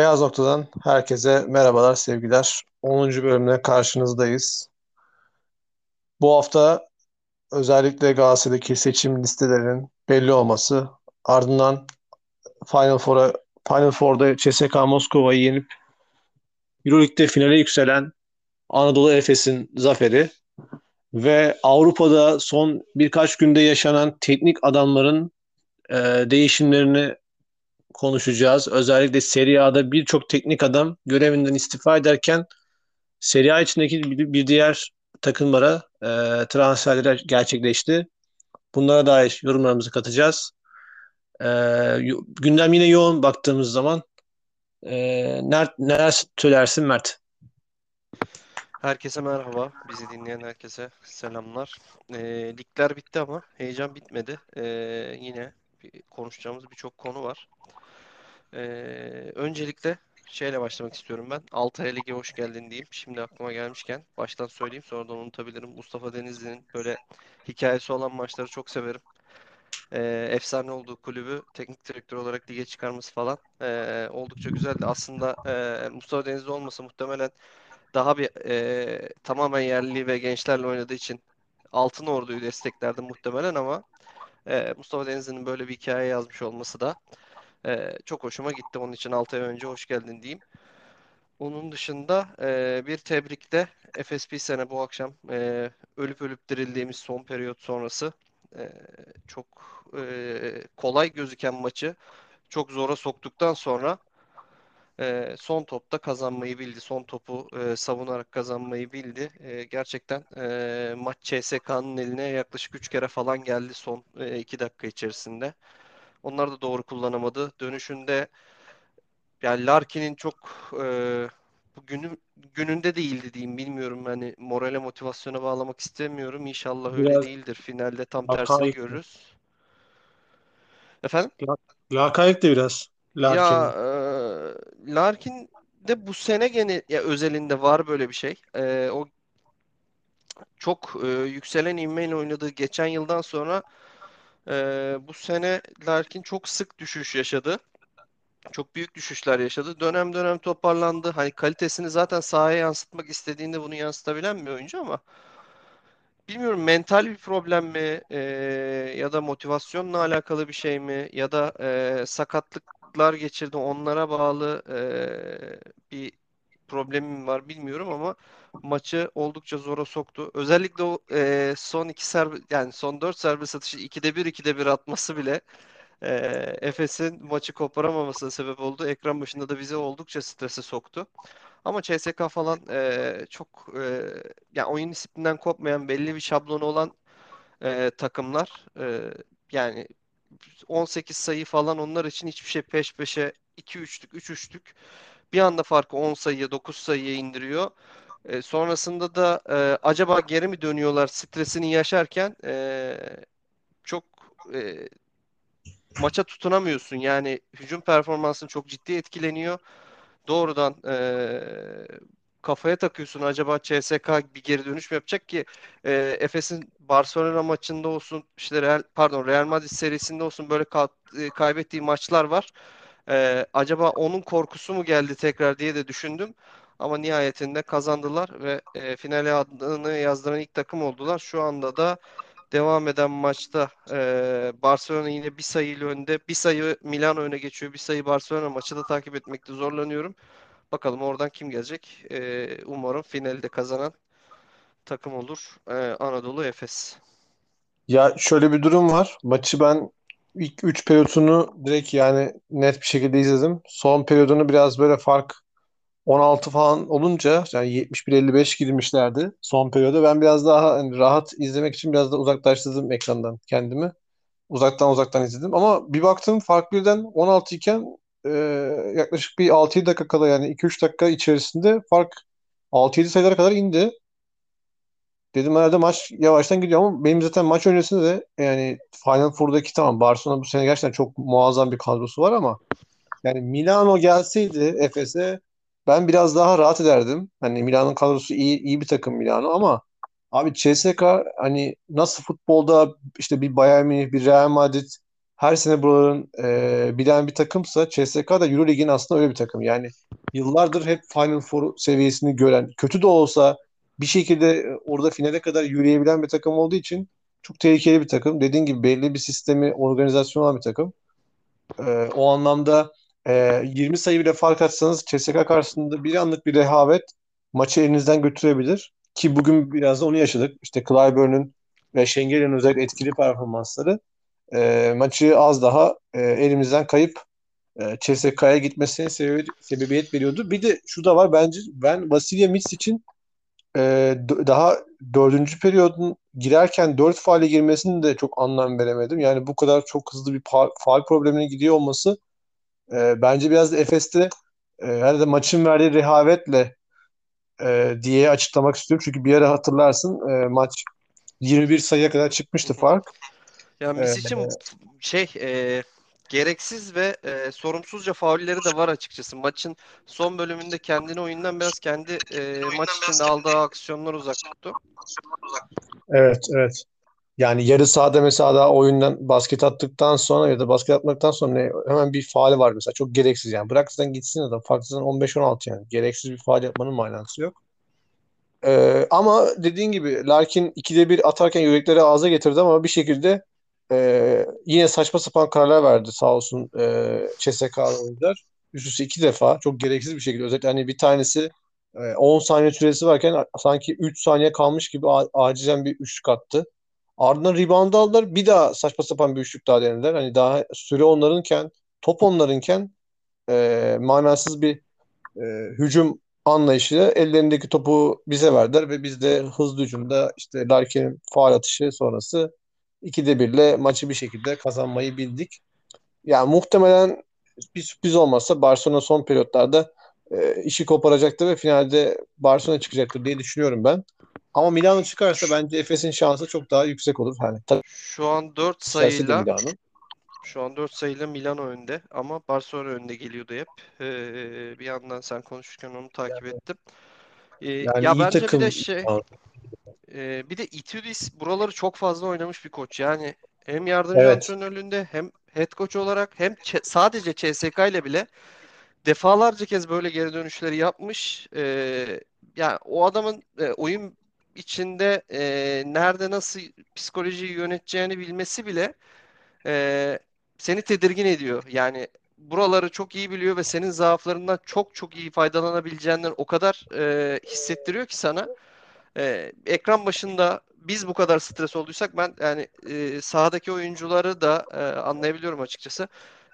Beyaz Nokta'dan herkese merhabalar, sevgiler. 10. bölümle karşınızdayız. Bu hafta özellikle Galatasaray'daki seçim listelerinin belli olması, ardından Final Four'a Final Four'da CSKA Moskova'yı yenip EuroLeague'de finale yükselen Anadolu Efes'in zaferi ve Avrupa'da son birkaç günde yaşanan teknik adamların e, değişimlerini konuşacağız. Özellikle Serie A'da birçok teknik adam görevinden istifa ederken Serie A içindeki bir, diğer takımlara e, transferler gerçekleşti. Bunlara dair yorumlarımızı katacağız. E, gündem yine yoğun baktığımız zaman. E, neler, neler söylersin Mert? Herkese merhaba. Bizi dinleyen herkese selamlar. E, ligler bitti ama heyecan bitmedi. E, yine konuşacağımız birçok konu var. E, öncelikle şeyle başlamak istiyorum ben. Altay Lig'e hoş geldin diyeyim. Şimdi aklıma gelmişken baştan söyleyeyim sonra da unutabilirim. Mustafa Denizli'nin böyle hikayesi olan maçları çok severim. E, efsane olduğu kulübü teknik direktör olarak lige çıkarması falan e, oldukça güzeldi. Aslında e, Mustafa Denizli olmasa muhtemelen daha bir e, tamamen yerli ve gençlerle oynadığı için Altın Ordu'yu desteklerdim muhtemelen ama e, Mustafa Denizli'nin böyle bir hikaye yazmış olması da e, çok hoşuma gitti. Onun için 6 ay önce hoş geldin diyeyim. Onun dışında e, bir tebrikte FSP sene bu akşam e, ölüp ölüp dirildiğimiz son periyot sonrası e, çok e, kolay gözüken maçı çok zora soktuktan sonra e, son topta kazanmayı bildi. Son topu e, savunarak kazanmayı bildi. E, gerçekten e, maç CSK'nın eline yaklaşık 3 kere falan geldi son 2 e, dakika içerisinde. Onlar da doğru kullanamadı. Dönüşünde yani Larkin'in çok e, bu günün gününde değildi diyeyim bilmiyorum hani morale motivasyona bağlamak istemiyorum. İnşallah Biraz öyle değildir. Finalde tam tersini lakayt. görürüz. Efendim? Lakayt de biraz. Ya Larkin. e, Larkin de bu sene gene ya özelinde var böyle bir şey. E, o çok e, yükselen ivmeyle oynadığı geçen yıldan sonra e, bu sene Larkin çok sık düşüş yaşadı. Çok büyük düşüşler yaşadı. Dönem dönem toparlandı. Hani kalitesini zaten sahaya yansıtmak istediğinde bunu yansıtabilen bir oyuncu ama bilmiyorum mental bir problem mi e, ya da motivasyonla alakalı bir şey mi ya da e, sakatlıklar geçirdi onlara bağlı e, bir problemim var bilmiyorum ama maçı oldukça zora soktu. Özellikle o e, son iki servis yani son dört serbest atışı 2'de 1 2'de 1 atması bile e, Efes'in maçı koparamamasına sebep oldu. Ekran başında da bizi oldukça strese soktu. Ama CSK falan e, çok e, yani oyun disiplinden kopmayan belli bir şablonu olan e, takımlar e, yani 18 sayı falan onlar için hiçbir şey peş peşe 2-3'lük 3-3'lük bir anda farkı 10 sayıya 9 sayıya indiriyor. E, sonrasında da e, acaba geri mi dönüyorlar stresini yaşarken e, çok e, maça tutunamıyorsun. Yani hücum performansın çok ciddi etkileniyor. Doğrudan e, kafaya takıyorsun acaba CSK bir geri dönüş mü yapacak ki e, Efes'in Barcelona maçında olsun işte Real, pardon Real Madrid serisinde olsun böyle ka e, kaybettiği maçlar var. E, acaba onun korkusu mu geldi tekrar diye de düşündüm. Ama nihayetinde kazandılar ve e, finale adını yazdıran ilk takım oldular. Şu anda da devam eden maçta e, Barcelona yine bir sayıyla önde. Bir sayı Milano öne geçiyor. Bir sayı Barcelona maçı da takip etmekte zorlanıyorum. Bakalım oradan kim gelecek? E, umarım finalde kazanan takım olur. E, Anadolu Efes. Ya şöyle bir durum var. Maçı ben ilk 3 periyotunu direkt yani net bir şekilde izledim. Son periyodunu biraz böyle fark 16 falan olunca yani 71-55 girmişlerdi son periyoda. Ben biraz daha hani rahat izlemek için biraz da uzaklaştırdım ekrandan kendimi. Uzaktan uzaktan izledim. Ama bir baktım fark birden 16 iken e, yaklaşık bir 6-7 dakika kala yani 2-3 dakika içerisinde fark 6-7 sayılara kadar indi. Dedim herhalde maç yavaştan gidiyor ama benim zaten maç öncesinde de yani Final Four'daki tamam Barcelona bu sene gerçekten çok muazzam bir kadrosu var ama yani Milano gelseydi Efes'e ben biraz daha rahat ederdim. Hani Milano'nun kadrosu iyi iyi bir takım Milano ama abi CSKA hani nasıl futbolda işte bir Bayern Münih, bir Real Madrid her sene buraların e, bilen bir takımsa CSKA da Euroleague'in aslında öyle bir takım. Yani yıllardır hep Final Four seviyesini gören, kötü de olsa bir şekilde orada finale kadar yürüyebilen bir takım olduğu için çok tehlikeli bir takım. Dediğin gibi belli bir sistemi, organizasyon olan bir takım. E, o anlamda e, 20 sayı bile fark atsanız CSK karşısında bir anlık bir rehavet maçı elinizden götürebilir. Ki bugün biraz da onu yaşadık. İşte Clyburn'un ve Şengel'in özellikle etkili performansları e, maçı az daha e, elimizden kayıp e, CSK'ya gitmesine sebebi, sebebiyet veriyordu. Bir de şu da var bence ben Vasilya Mits için e, daha dördüncü periyodun girerken dört faale girmesini de çok anlam veremedim. Yani bu kadar çok hızlı bir faal problemine gidiyor olması e, bence biraz da Efes'te e, herhalde maçın verdiği rehavetle e, diye açıklamak istiyorum. Çünkü bir ara hatırlarsın e, maç 21 sayıya kadar çıkmıştı fark. Ya Miss için Ee, şey e, gereksiz ve e, sorumsuzca faulleri de var açıkçası. Maçın son bölümünde kendini oyundan biraz kendi e, maç içinde aldığı aksiyonlar uzak tuttu. evet, evet. Yani yarı sahada mesela daha oyundan basket attıktan sonra ya da basket atmaktan sonra hemen bir faali var mesela. Çok gereksiz yani. Bırak zaten gitsin adam. Fark zaten 15-16 yani. Gereksiz bir faal yapmanın manası yok. Ee, ama dediğin gibi Larkin ikide bir atarken yürekleri ağza getirdi ama bir şekilde e, yine saçma sapan kararlar verdi sağ olsun e, CSK'lı oyuncular. Üst üste iki defa çok gereksiz bir şekilde. Özellikle hani bir tanesi e, 10 saniye süresi varken sanki 3 saniye kalmış gibi acilen bir üçlük attı. Ardından rebound aldılar. Bir daha saçma sapan bir üçlük daha denediler. Hani daha süre onlarınken, top onlarınken e, manasız bir e, hücum anlayışıyla ellerindeki topu bize verdiler ve biz de hızlı hücumda işte Larkin'in faal atışı sonrası 2'de 1'le maçı bir şekilde kazanmayı bildik. Yani muhtemelen bir sürpriz olmazsa Barcelona son periyotlarda e, işi koparacaktır ve finalde Barcelona çıkacaktır diye düşünüyorum ben. Ama Milano çıkarsa bence Efes'in şansı çok daha yüksek olur. Hani tabii Şu an 4 sayıyla şu an 4 sayıyla Milano önde ama Barcelona önde geliyordu hep. Ee, bir yandan sen konuşurken onu takip yani, ettim. Ee, yani ya bence takım. bir de şey e, bir de Itudis buraları çok fazla oynamış bir koç. Yani hem yardımcı evet. antrenörlüğünde hem head coach olarak hem sadece CSK ile bile defalarca kez böyle geri dönüşleri yapmış. Ee, yani o adamın e, oyun içinde e, nerede nasıl psikolojiyi yöneteceğini bilmesi bile e, seni tedirgin ediyor. Yani buraları çok iyi biliyor ve senin zaaflarından çok çok iyi faydalanabileceğinden o kadar e, hissettiriyor ki sana. E, ekran başında biz bu kadar stres olduysak ben yani e, sahadaki oyuncuları da e, anlayabiliyorum açıkçası.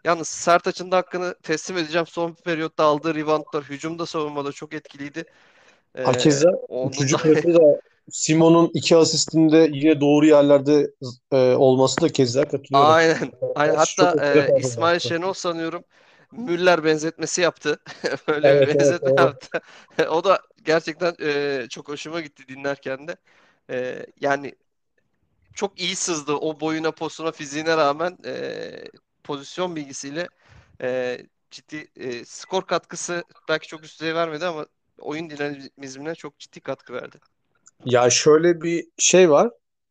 Yalnız Sertaç'ın da hakkını teslim edeceğim. Son periyotta aldığı reboundlar hücumda savunmada çok etkiliydi. Ee, Hakeza üçüncü periyotta da Simon'un iki asistinde yine doğru yerlerde e, olması da keza katılıyorum. aynen. Aynen. Hatta e. İsmail Şenol sanıyorum Müller benzetmesi yaptı. Öyle bir Evet evet benzetme doğru. yaptı. O da gerçekten e, çok hoşuma gitti dinlerken de. E, yani çok iyi sızdı o boyuna, posuna, fiziğine rağmen e, pozisyon bilgisiyle e, ciddi e, skor katkısı belki çok üst düzey vermedi ama oyun dinamizmine çok ciddi katkı verdi. Ya şöyle bir şey var.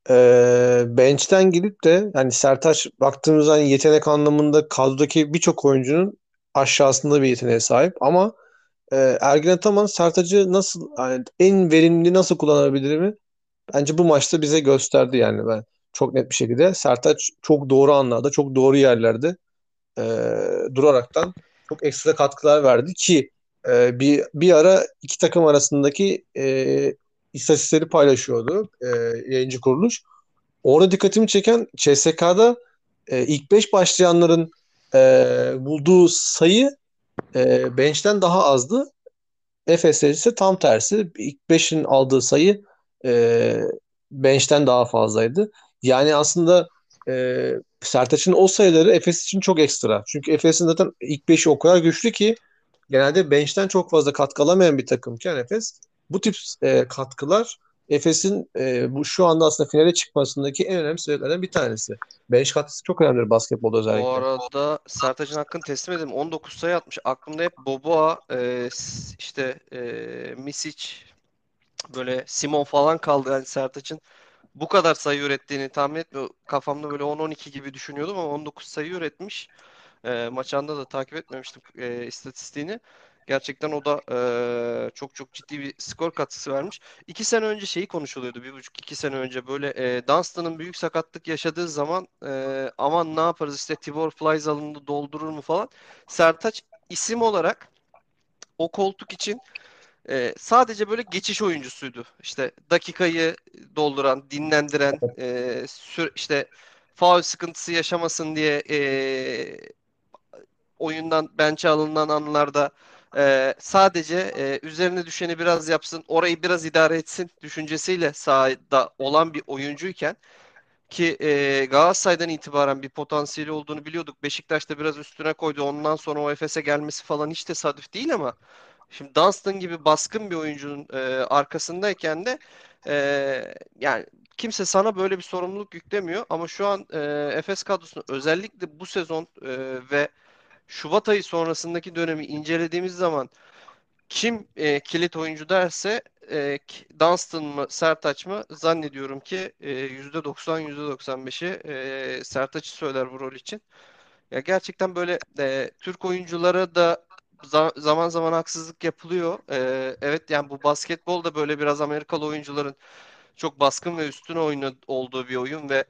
Ee, bench'ten gidip de hani Sertaç baktığımızda yetenek anlamında kadrodaki birçok oyuncunun aşağısında bir yeteneğe sahip ama e, Ergin Ataman Sertaç'ı nasıl yani en verimli nasıl kullanabilirimi bence bu maçta bize gösterdi yani ben çok net bir şekilde. Sertaç çok doğru anlarda, çok doğru yerlerde e, duraraktan çok ekstra katkılar verdi ki e, bir bir ara iki takım arasındaki e, istatistikleri paylaşıyordu e, yayıncı kuruluş. Orada dikkatimi çeken CSK'da e, ilk 5 başlayanların e, bulduğu sayı e, bench'ten daha azdı. Efes'te ise tam tersi. İlk 5'in aldığı sayı e, bench'ten daha fazlaydı. Yani aslında e, Sertaç'ın o sayıları Efes için çok ekstra. Çünkü Efes'in zaten ilk 5'i o kadar güçlü ki genelde bench'ten çok fazla katkı alamayan bir takımken Efes bu tip e, katkılar Efes'in e, bu şu anda aslında finale çıkmasındaki en önemli sebeplerden bir tanesi. Bench katkısı çok önemlidir basketbolda özellikle. Bu arada Sertaç'ın hakkını teslim edelim. 19 sayı atmış. Aklımda hep Boboa, e, işte e, Misic, böyle Simon falan kaldı. Yani Sertaç'ın bu kadar sayı ürettiğini tahmin etmiyorum. Kafamda böyle 10-12 gibi düşünüyordum ama 19 sayı üretmiş. E, maçanda da takip etmemiştim e, istatistiğini. Gerçekten o da e, çok çok ciddi bir skor katkısı vermiş. İki sene önce şeyi konuşuluyordu. Bir buçuk iki sene önce böyle e, Dunstan'ın büyük sakatlık yaşadığı zaman e, aman ne yaparız işte Tibor Flies alındı doldurur mu falan. Sertaç isim olarak o koltuk için e, sadece böyle geçiş oyuncusuydu. İşte dakikayı dolduran, dinlendiren, e, sür, işte faul sıkıntısı yaşamasın diye e, oyundan bench'e alınan anlarda e, sadece e, üzerine düşeni biraz yapsın, orayı biraz idare etsin düşüncesiyle sahada olan bir oyuncuyken ki e, Galatasaray'dan itibaren bir potansiyeli olduğunu biliyorduk. Beşiktaş'ta biraz üstüne koydu. Ondan sonra o Efes'e gelmesi falan hiç tesadüf değil ama şimdi Dunstan gibi baskın bir oyuncunun e, arkasındayken de e, yani kimse sana böyle bir sorumluluk yüklemiyor ama şu an e, Efes kadrosunu özellikle bu sezon e, ve Şubat ayı sonrasındaki dönemi incelediğimiz zaman kim e, kilit oyuncu derse e, Dunstan mı Sertaç mı zannediyorum ki e, %90 %95'i e, Sertaç'ı söyler bu rol için. Ya gerçekten böyle e, Türk oyunculara da za- zaman zaman haksızlık yapılıyor. E, evet yani bu basketbolda böyle biraz Amerikalı oyuncuların çok baskın ve üstün oyunu olduğu bir oyun ve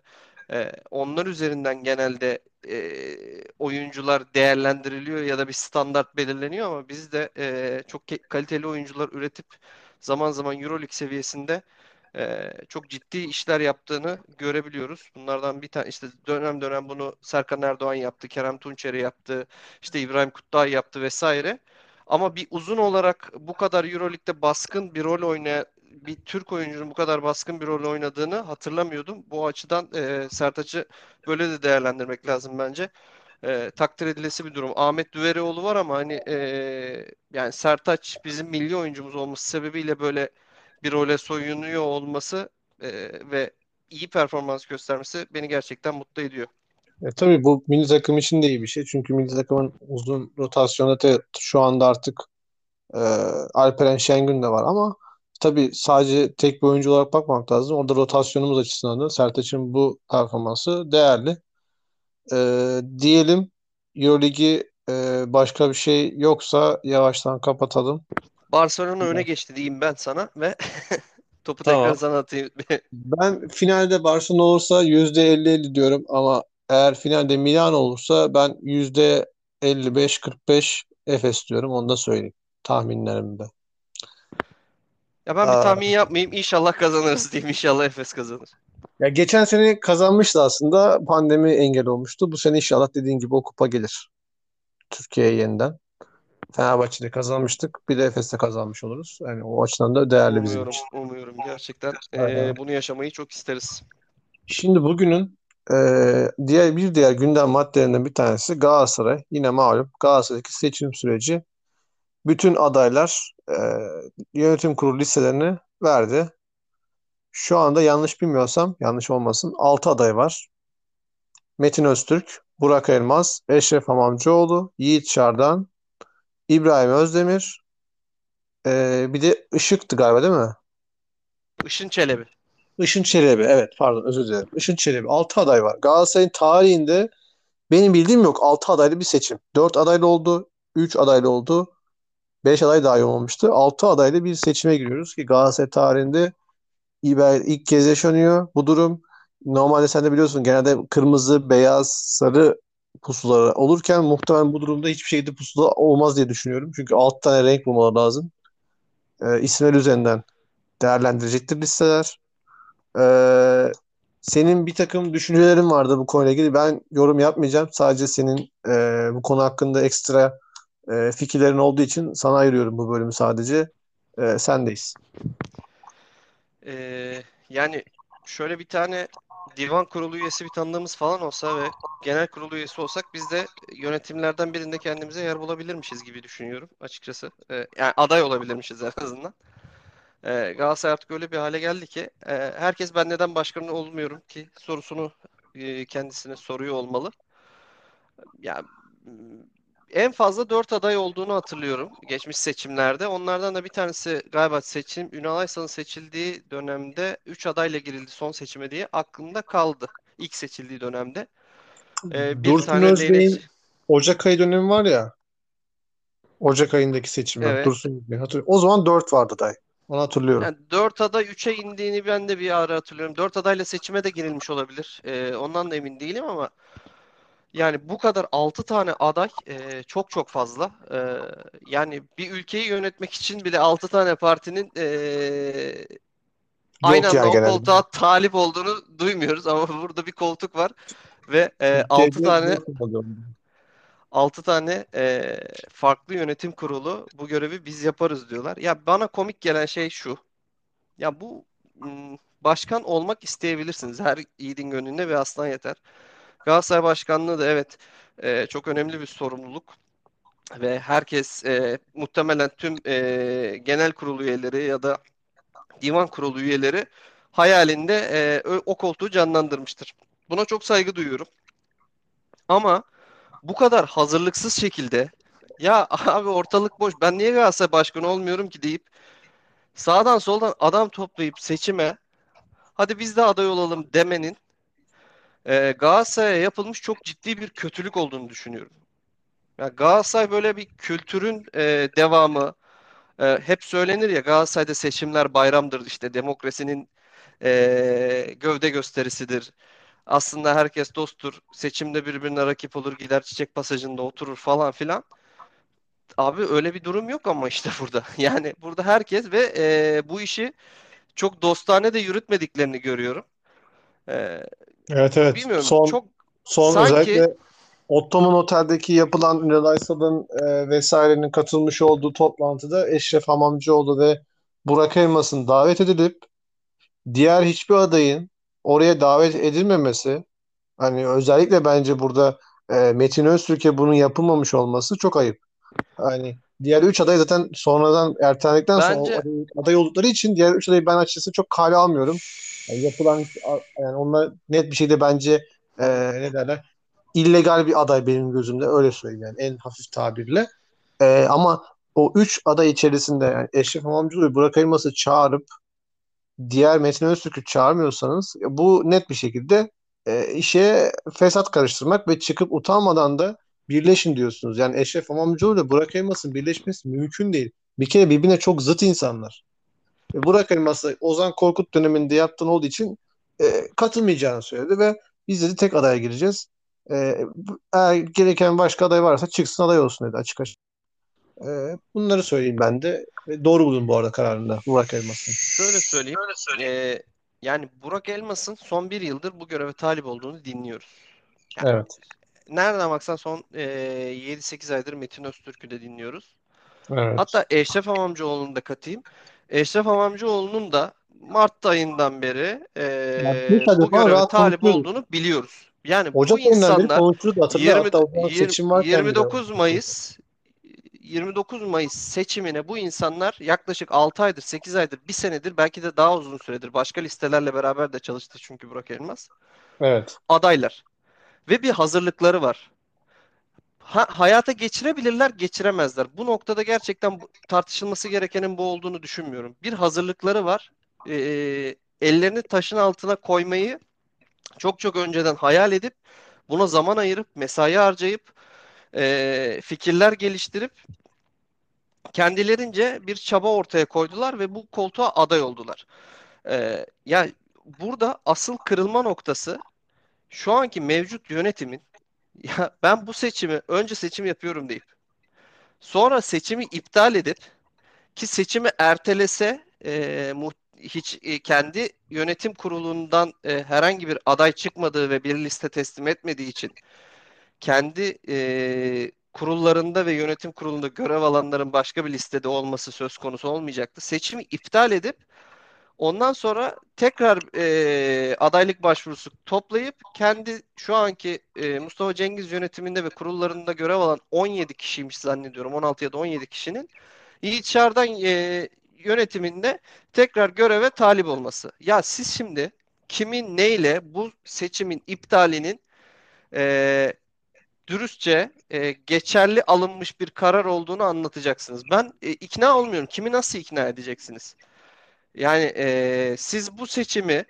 e, onlar üzerinden genelde e, oyuncular değerlendiriliyor ya da bir standart belirleniyor ama biz de e, çok kaliteli oyuncular üretip zaman zaman EuroLeague seviyesinde e, çok ciddi işler yaptığını görebiliyoruz. Bunlardan bir tane işte dönem dönem bunu Serkan Erdoğan yaptı, Kerem Tunçeri yaptı, işte İbrahim Kutluay yaptı vesaire. Ama bir uzun olarak bu kadar EuroLeague'de baskın bir rol oynayan bir Türk oyuncunun bu kadar baskın bir rol oynadığını hatırlamıyordum. Bu açıdan e, Sertaç'ı böyle de değerlendirmek lazım bence. E, takdir edilesi bir durum. Ahmet Düverioğlu var ama hani e, yani Sertaç bizim milli oyuncumuz olması sebebiyle böyle bir role soyunuyor olması e, ve iyi performans göstermesi beni gerçekten mutlu ediyor. E, tabii bu milli takım için de iyi bir şey. Çünkü milli takımın uzun rotasyonda te, şu anda artık e, Alperen Şengün de var ama tabii sadece tek bir oyuncu olarak bakmak lazım. Orada rotasyonumuz açısından da Sertaç'ın bu performansı değerli. E, diyelim Euroligi e, başka bir şey yoksa yavaştan kapatalım. Barcelona öne geçti diyeyim ben sana ve topu tekrar Tamam. sana atayım. Ben finalde Barcelona olursa %50-50 diyorum ama eğer finalde Milan olursa ben %55-45 Efes diyorum. Onu da söyleyeyim tahminlerimde. Ya ben bir Aa, tahmin yapmayayım. İnşallah kazanırız diyeyim. İnşallah Efes kazanır. ya geçen sene kazanmıştı aslında. Pandemi engel olmuştu. Bu sene inşallah dediğin gibi o kupa gelir Türkiye'ye yeniden. Fenerbahçe'de kazanmıştık. Bir de Efes'te kazanmış oluruz. Yani o açıdan da değerli bizim Umuyorum, için. umuyorum. Gerçekten Aynen. e, bunu yaşamayı çok isteriz. Şimdi bugünün e, diğer bir diğer gündem maddelerinden bir tanesi Galatasaray. Yine malum Galatasaray'daki seçim süreci. Bütün adaylar e, yönetim kurulu listelerini verdi. Şu anda yanlış bilmiyorsam, yanlış olmasın 6 aday var. Metin Öztürk, Burak Elmaz, Eşref Hamamcıoğlu, Yiğit Çardan, İbrahim Özdemir, e, bir de Işık'tı galiba değil mi? Işın Çelebi. Işın Çelebi, evet pardon özür dilerim. Işın Çelebi, 6 aday var. Galatasaray'ın tarihinde benim bildiğim yok 6 adaylı bir seçim. 4 adaylı oldu, 3 adaylı oldu, 5 aday dahi olmamıştı. 6 adaylı bir seçime giriyoruz ki Galatasaray tarihinde ilk kez yaşanıyor bu durum. Normalde sen de biliyorsun genelde kırmızı, beyaz, sarı pusuları olurken muhtemelen bu durumda hiçbir şeyde pusula olmaz diye düşünüyorum. Çünkü 6 tane renk bulmaları lazım. E, isimler üzerinden değerlendirecektir listeler. E, senin bir takım düşüncelerin vardı bu konuyla ilgili. Ben yorum yapmayacağım. Sadece senin e, bu konu hakkında ekstra e, fikirlerin olduğu için sana ayırıyorum bu bölümü sadece. E, sendeyiz. Ee, yani şöyle bir tane divan kurulu üyesi bir tanıdığımız falan olsa ve genel kurulu üyesi olsak biz de yönetimlerden birinde kendimize yer bulabilirmişiz gibi düşünüyorum açıkçası. Ee, yani aday olabilirmişiz en azından. Ee, Galatasaray artık öyle bir hale geldi ki e, herkes ben neden başkan olmuyorum ki sorusunu e, kendisine soruyor olmalı. Ya en fazla 4 aday olduğunu hatırlıyorum geçmiş seçimlerde. Onlardan da bir tanesi galiba seçim Ünal Aysal'ın seçildiği dönemde 3 adayla girildi son seçime diye aklımda kaldı. İlk seçildiği dönemde. Ee, bir Dursun tane Özbey'in değnek. Ocak ayı dönemi var ya. Ocak ayındaki seçimi. Evet. Dursun Özbey. Hatırlıyorum. O zaman 4 vardı day. Onu hatırlıyorum. Yani 4 aday 3'e indiğini ben de bir ara hatırlıyorum. 4 adayla seçime de girilmiş olabilir. Ee, ondan da emin değilim ama yani bu kadar 6 tane aday e, çok çok fazla. Ee, yani bir ülkeyi yönetmek için bile 6 tane partinin e, aynı anda o genelde. koltuğa talip olduğunu duymuyoruz ama burada bir koltuk var ve e, 6 Türkiye'de tane dört oluyor. 6 tane e, farklı yönetim kurulu bu görevi biz yaparız diyorlar. Ya bana komik gelen şey şu. Ya bu başkan olmak isteyebilirsiniz. Her yiğidin gönlünde bir aslan yeter. Galatasaray başkanlığı da evet e, çok önemli bir sorumluluk ve herkes e, muhtemelen tüm e, genel kurulu üyeleri ya da divan kurulu üyeleri hayalinde e, o koltuğu canlandırmıştır. Buna çok saygı duyuyorum. Ama bu kadar hazırlıksız şekilde ya abi ortalık boş ben niye Galatasaray başkanı olmuyorum ki deyip sağdan soldan adam toplayıp seçime hadi biz de aday olalım demenin e, Galatasaray'a yapılmış çok ciddi bir kötülük olduğunu düşünüyorum. Ya Galatasaray böyle bir kültürün e, devamı. E, hep söylenir ya Galatasaray'da seçimler bayramdır işte demokrasinin e, gövde gösterisidir. Aslında herkes dosttur. Seçimde birbirine rakip olur, gider çiçek pasajında oturur falan filan. Abi öyle bir durum yok ama işte burada. Yani burada herkes ve e, bu işi çok dostane de yürütmediklerini görüyorum. E, Evet evet. bilmiyorum. Son Çok son sanki özellikle Ottoman Otel'deki yapılan Ünal Aysal'ın e, vesairenin katılmış olduğu toplantıda Eşref Hamamcıoğlu ve Burak Elmas'ın davet edilip diğer hiçbir adayın oraya davet edilmemesi hani özellikle bence burada e, Metin Öztürk'e bunun yapılmamış olması çok ayıp. Hani diğer üç aday zaten sonradan ertelendikten sonra bence aday, aday oldukları için diğer üç adayı ben açıkçası çok kale almıyorum. Yani yapılan yani onlar net bir şekilde bence e, ne derler illegal bir aday benim gözümde öyle söyleyeyim yani en hafif tabirle. E, ama o üç aday içerisinde yani Eşref İmamoğlu ve Burak Elmas'ı çağırıp diğer Metin Öztürk'ü çağırmıyorsanız bu net bir şekilde e, işe fesat karıştırmak ve çıkıp utanmadan da birleşin diyorsunuz. Yani Eşref İmamoğlu ile Burak Elmas'ın birleşmesi mümkün değil. Bir kere birbirine çok zıt insanlar. Ve Burak Elmas'ı Ozan Korkut döneminde yaptığın olduğu için e, katılmayacağını söyledi ve biz dedi tek adaya gireceğiz. E, eğer gereken başka aday varsa çıksın aday olsun dedi açık açık. E, bunları söyleyeyim ben de. Ve doğru buldum bu arada kararında Burak Elmas'ın. şöyle söyleyeyim. E, yani Burak Elmas'ın son bir yıldır bu göreve talip olduğunu dinliyoruz. Yani Evet. Nereden baksan son e, 7-8 aydır Metin Öztürk'ü de dinliyoruz. Evet. Hatta Eşref Hamamcıoğlu'nu da katayım. Eşref Hamamcıoğlu'nun da Mart ayından beri e, bu göreve talip olduğunu biliyoruz. Yani bu Ocak beri insanlar konuşuyoruz hatırla 20, hatta o zaman 20 seçim varken bile. 29 Mayıs 29 Mayıs seçimine bu insanlar yaklaşık 6 aydır, 8 aydır, 1 senedir belki de daha uzun süredir başka listelerle beraber de çalıştı çünkü Burak Elmas. Evet. Adaylar. Ve bir hazırlıkları var. Ha, hayata geçirebilirler, geçiremezler. Bu noktada gerçekten tartışılması gerekenin bu olduğunu düşünmüyorum. Bir hazırlıkları var. Ee, ellerini taşın altına koymayı çok çok önceden hayal edip buna zaman ayırıp, mesai harcayıp, ee, fikirler geliştirip kendilerince bir çaba ortaya koydular ve bu koltuğa aday oldular. Ee, ya burada asıl kırılma noktası şu anki mevcut yönetimin ya ben bu seçimi önce seçim yapıyorum deyip sonra seçimi iptal edip ki seçimi ertelese e, hiç e, kendi yönetim kurulundan e, herhangi bir aday çıkmadığı ve bir liste teslim etmediği için kendi e, kurullarında ve yönetim kurulunda görev alanların başka bir listede olması söz konusu olmayacaktı. Seçimi iptal edip ondan sonra tekrar e, adaylık başvurusu toplayıp kendi şu anki e, Mustafa Cengiz yönetiminde ve kurullarında görev alan 17 kişiymiş zannediyorum 16 ya da 17 kişinin Yiğit Çardan e, yönetiminde tekrar göreve talip olması. Ya siz şimdi kimin neyle bu seçimin iptalinin e, dürüstçe e, geçerli alınmış bir karar olduğunu anlatacaksınız. Ben e, ikna olmuyorum. Kimi nasıl ikna edeceksiniz? Yani e, siz bu seçimi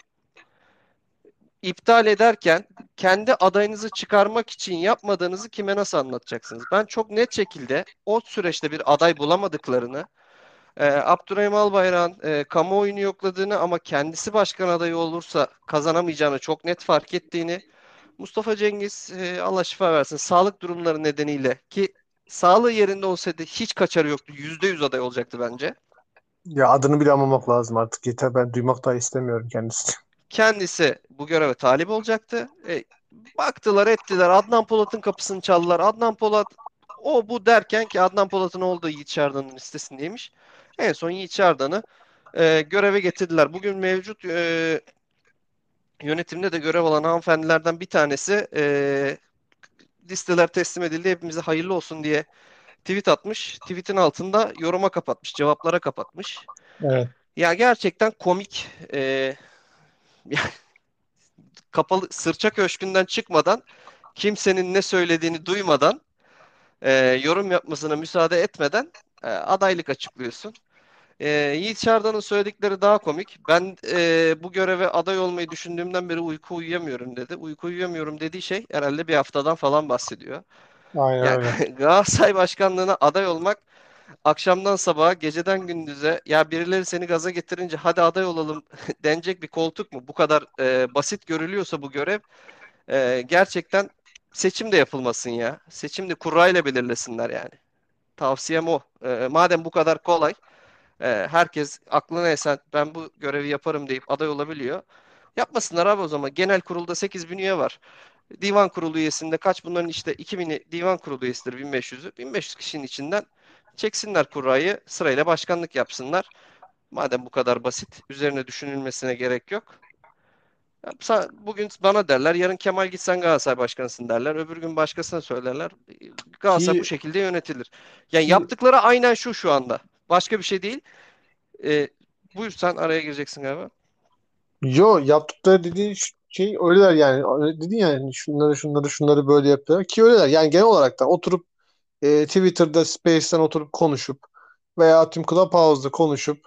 iptal ederken kendi adayınızı çıkarmak için yapmadığınızı kime nasıl anlatacaksınız? Ben çok net şekilde o süreçte bir aday bulamadıklarını, e, Abdurrahim Albayrak'ın e, kamuoyunu yokladığını ama kendisi başkan adayı olursa kazanamayacağını çok net fark ettiğini, Mustafa Cengiz e, Allah şifa versin sağlık durumları nedeniyle ki sağlığı yerinde olsaydı hiç kaçarı yoktu. %100 aday olacaktı bence. Ya adını bile anmamak lazım artık. Yeter ben duymak da istemiyorum kendisini. Kendisi bu göreve talip olacaktı. E, baktılar ettiler. Adnan Polat'ın kapısını çaldılar. Adnan Polat o bu derken ki Adnan Polat'ın olduğu Yiğit Çardan'ın listesindeymiş. En son Yiğit Çardan'ı e, göreve getirdiler. Bugün mevcut e, yönetimde de görev alan hanımefendilerden bir tanesi e, listeler teslim edildi. Hepimize hayırlı olsun diye tweet atmış. Tweet'in altında yoruma kapatmış, cevaplara kapatmış. Evet. Ya gerçekten komik. E, kapalı sırça köşkünden çıkmadan kimsenin ne söylediğini duymadan e, yorum yapmasına müsaade etmeden e, adaylık açıklıyorsun. E, Yiğit Çardan'ın söyledikleri daha komik. Ben e, bu göreve aday olmayı düşündüğümden beri uyku uyuyamıyorum dedi. Uyku uyuyamıyorum dediği şey herhalde bir haftadan falan bahsediyor. Aynen Yani öyle. Galatasaray Başkanlığı'na aday olmak akşamdan sabaha, geceden gündüze ya birileri seni gaza getirince hadi aday olalım denecek bir koltuk mu? Bu kadar e, basit görülüyorsa bu görev e, gerçekten seçim de yapılmasın ya. Seçim de kurayla belirlesinler yani. Tavsiyem o. E, madem bu kadar kolay, e, herkes aklına esen ben bu görevi yaparım deyip aday olabiliyor. Yapmasınlar abi o zaman. Genel kurulda 8 bin üye var. Divan kurulu üyesinde kaç bunların işte 2000'i divan kurulu üyesidir 1500'ü. 1500 kişinin içinden çeksinler kurayı sırayla başkanlık yapsınlar. Madem bu kadar basit üzerine düşünülmesine gerek yok. Bugün bana derler, yarın Kemal gitsen Galatasaray başkanısın derler, öbür gün başkasına söylerler. Galatasaray Ki, bu şekilde yönetilir. Yani ki yaptıkları aynen şu şu anda. Başka bir şey değil. Ee, buyur sen araya gireceksin galiba. yo yaptıkları dediğin şey öyleler yani. Öyle Dedin yani şunları şunları şunları böyle yapıyorlar ki öyleler. Yani genel olarak da oturup e, Twitter'da Space'ten oturup konuşup veya tüm Clubhouse'da konuşup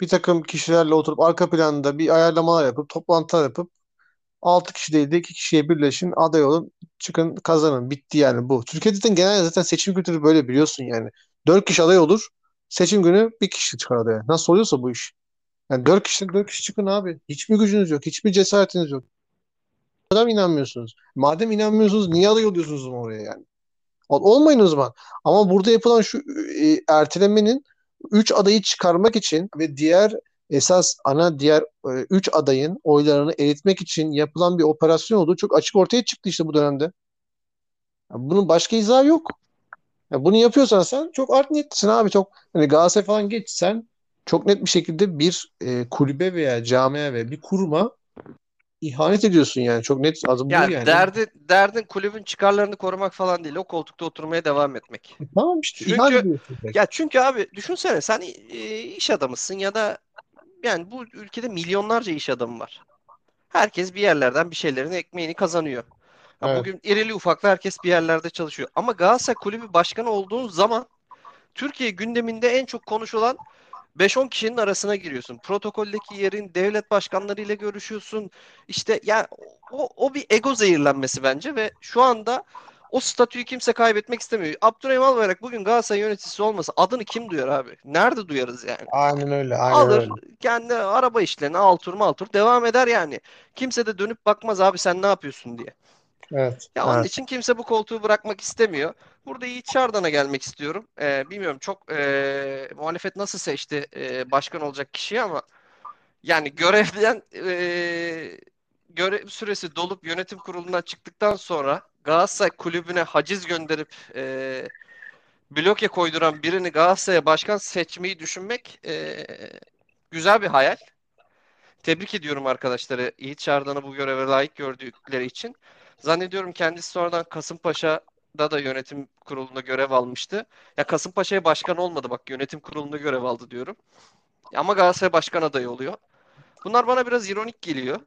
bir takım kişilerle oturup arka planda bir ayarlamalar yapıp toplantılar yapıp 6 kişi değil de 2 kişiye birleşin aday olun çıkın kazanın bitti yani bu. Türkiye'de genelde zaten seçim kültürü böyle biliyorsun yani. 4 kişi aday olur seçim günü bir kişi çıkar adaya. Nasıl oluyorsa bu iş. Yani 4 kişi 4 kişi çıkın abi. Hiçbir gücünüz yok. Hiçbir cesaretiniz yok. Madem inanmıyorsunuz. Madem inanmıyorsunuz niye aday oluyorsunuz oraya yani? Olmayın o zaman. Ama burada yapılan şu e, ertelemenin 3 adayı çıkarmak için ve diğer esas ana diğer 3 adayın oylarını eritmek için yapılan bir operasyon olduğu çok açık ortaya çıktı işte bu dönemde. Bunun başka izahı yok. Ya bunu yapıyorsan sen çok art niyetlisin abi. Çok hani Galatasaray falan geç sen çok net bir şekilde bir e, kulübe veya camiye ve bir kuruma ihanet ediyorsun yani. Çok net adı bu Yani yani. derdi, derdin kulübün çıkarlarını korumak falan değil. O koltukta oturmaya devam etmek. E, tamam işte ihanet Çünkü ya çünkü abi düşünsene sen e, iş adamısın ya da yani bu ülkede milyonlarca iş adamı var. Herkes bir yerlerden bir şeylerin ekmeğini kazanıyor. Ya Evet. bugün irili ufaklı herkes bir yerlerde çalışıyor. Ama Galatasaray Kulübü Başkanı olduğun zaman Türkiye gündeminde en çok konuşulan 5-10 kişinin arasına giriyorsun. Protokoldeki yerin devlet başkanlarıyla görüşüyorsun. İşte ya o, o bir ego zehirlenmesi bence ve şu anda o statüyü kimse kaybetmek istemiyor. Abdurrahim Albayrak bugün Galatasaray yöneticisi olmasa adını kim duyar abi? Nerede duyarız yani? Aynen öyle. Aynen Alır öyle. kendi araba işlerine altur maltur devam eder yani. Kimse de dönüp bakmaz abi sen ne yapıyorsun diye. Evet. Ya onun Evet. için kimse bu koltuğu bırakmak istemiyor. Burada Yiğit Çardan'a gelmek istiyorum. Ee, bilmiyorum çok e, muhalefet nasıl seçti e, başkan olacak kişiyi ama yani görevden e, görev süresi dolup yönetim kurulundan çıktıktan sonra Galatasaray kulübüne haciz gönderip e, bloke koyduran birini Galatasaray'a başkan seçmeyi düşünmek e, güzel bir hayal. Tebrik ediyorum arkadaşları Yiğit Çağrı'danı bu göreve layık gördükleri için. Zannediyorum kendisi sonradan Kasımpaşa'da da yönetim kurulunda görev almıştı. Ya Kasımpaşa'ya başkan olmadı bak yönetim kurulunda görev aldı diyorum. Ama Galatasaray başkan adayı oluyor. Bunlar bana biraz ironik geliyor.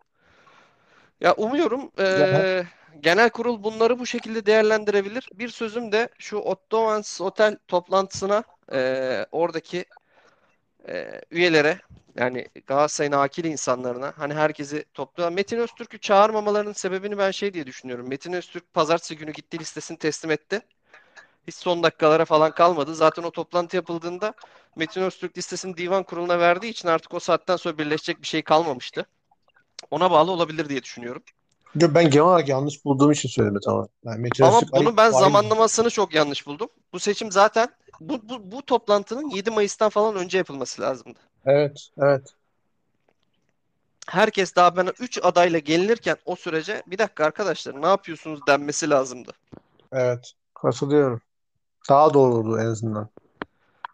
Ya umuyorum eee, genel kurul bunları bu şekilde değerlendirebilir. Bir sözüm de şu Ottomans Otel toplantısına eee, oradaki eee, üyelere yani Galatasaray'ın akil insanlarına hani herkesi topluyor. Metin Öztürk'ü çağırmamalarının sebebini ben şey diye düşünüyorum. Metin Öztürk pazartesi günü gitti listesini teslim etti. Hiç son dakikalara falan kalmadı. Zaten o toplantı yapıldığında Metin Öztürk listesini divan kuruluna verdiği için artık o saatten sonra birleşecek bir şey kalmamıştı. Ona bağlı olabilir diye düşünüyorum. yo, ben genel olarak yanlış bulduğum için söyledim tamam. Yani Metin Ama Öztürk bunu ben zamanlamasını çok yanlış buldum. Bu seçim zaten bu, bu, bu toplantının 7 Mayıs'tan falan önce yapılması lazımdı. Evet, evet, Herkes daha bana 3 adayla gelinirken o sürece bir dakika arkadaşlar ne yapıyorsunuz denmesi lazımdı. evet. Katılıyorum. Daha doğru oldu en azından.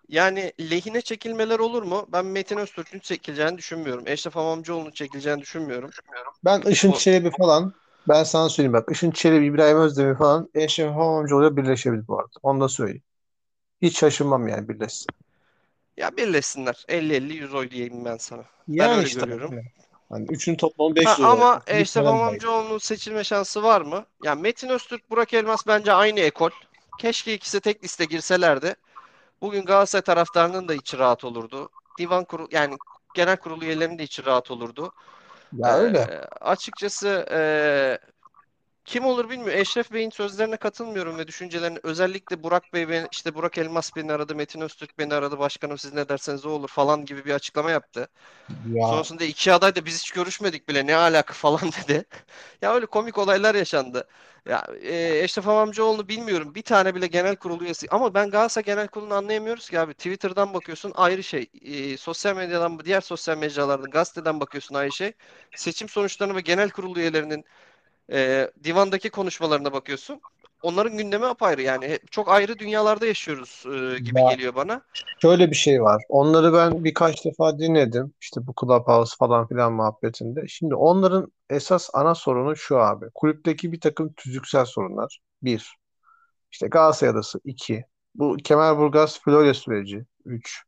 Yani lehine çekilmeler olur mu? Ben Metin Öztürk'ün çekileceğini düşünmüyorum. Eşref Hamamcıoğlu'nun çekileceğini düşünmüyorum. Ben Işın O, Çelebi falan ben sana söyleyeyim bak Işın Çelebi, İbrahim Özdemir falan Eşref Hamamcıoğlu'yla birleşebilir bu arada. Onu da söyleyeyim. Hiç şaşırmam yani birleşsin. ya birleşsinler. 50-50-100 oy diyeyim ben sana. Ben Yani öyle işte görüyorum. yani. Hani üçünün toplamı Ha, 500 oy. ama Eşref. Hamamcıoğlu'nun seçilme şansı var mı? Ya Metin Öztürk, Burak Elmas bence aynı ekol. Keşke ikisi tek liste girselerdi. Bugün Galatasaray taraftarının da içi rahat olurdu. Divan kurulu yani genel kurulu üyelerinin de içi rahat olurdu. Ee, Ya öyle. açıkçası ee, kim olur bilmiyorum. Eşref Bey'in sözlerine katılmıyorum ve düşüncelerine özellikle Burak Bey beni, işte Burak Elmas beni aradı, Metin Öztürk beni aradı, başkanım siz ne derseniz o olur falan gibi bir açıklama yaptı. Ya Sonrasında iki aday da biz hiç görüşmedik bile ne alaka falan dedi. Ya öyle komik olaylar yaşandı. Ya e, Eşref Amamcıoğlu'nu bilmiyorum. Bir tane bile genel kurulu üyesi. Ama ben Galatasaray genel kurulunu anlayamıyoruz ki abi. Twitter'dan bakıyorsun ayrı şey. E, sosyal medyadan, diğer sosyal mecralardan, gazeteden bakıyorsun ayrı şey. Seçim sonuçlarını ve genel kurulu üyelerinin e, divandaki konuşmalarına bakıyorsun. Onların gündemi apayrı. Yani çok ayrı dünyalarda yaşıyoruz e, gibi ya geliyor bana. şöyle bir şey var. Onları ben birkaç defa dinledim. İşte bu Clubhouse falan filan muhabbetinde. Şimdi onların esas ana sorunu şu abi. Kulüpteki bir takım tüzüksel sorunlar. Bir. İşte Galatasaray Adası. iki. Bu Kemerburgaz Florya süreci. Üç.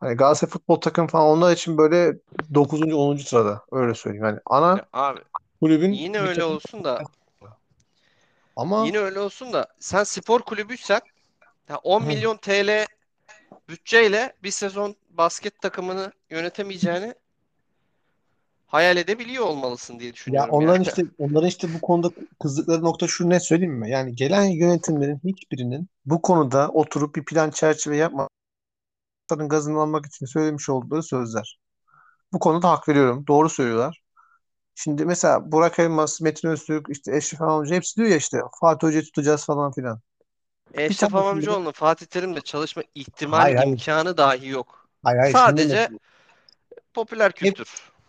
Hani Galatasaray futbol takım falan onlar için böyle dokuzuncu onuncu sırada. Öyle söyleyeyim. Yani ana Ya abi kulübün yine öyle takım olsun da ama yine öyle olsun da sen spor kulübüysen ya 10 hı, milyon TL bütçeyle bir sezon basket takımını yönetemeyeceğini hayal edebiliyor olmalısın diye ya düşünüyorum yani. onların işte onların işte bu konuda kızdıkları nokta şu ne söyleyeyim mi? Yani gelen yönetimlerin hiçbirinin bu konuda oturup bir plan çerçeve yapmadan gazını almak için söylemiş oldukları sözler. Bu konuda hak veriyorum. Doğru söylüyorlar. Şimdi mesela Burak Elmas, Metin Öztürk, işte Eşref Hamamcı hepsi diyor ya işte Fatih Hoca'yı tutacağız falan filan. Eşref Hamamcıoğlu'nun Fatih Terim'le çalışma ihtimal hayır hayır imkanı dahi yok. hayır hayır Sadece popüler Hep, kültür.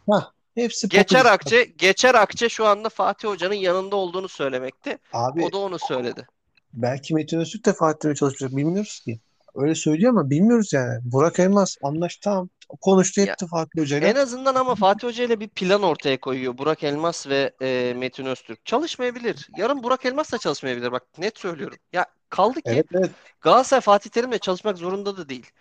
hah, hepsi Geçer popülist. Akçe, Geçer Akçe şu anda Fatih Hoca'nın yanında olduğunu söylemekte. O Abi da onu söyledi. belki Metin Öztürk de Fatih'le çalışacak bilmiyoruz ki. Öyle söylüyor ama bilmiyoruz yani. Burak Elmas anlaştı tamam. Konuştu Ya etti Fatih Hoca'yla. En azından ama Fatih Hoca ile bir plan ortaya koyuyor. Burak Elmas ve e, Metin Öztürk. Çalışmayabilir. Yarın Burak Elmas da çalışmayabilir. Bak net söylüyorum. Ya kaldı ki Evet evet Galatasaray Fatih Terim'le çalışmak zorunda da değil.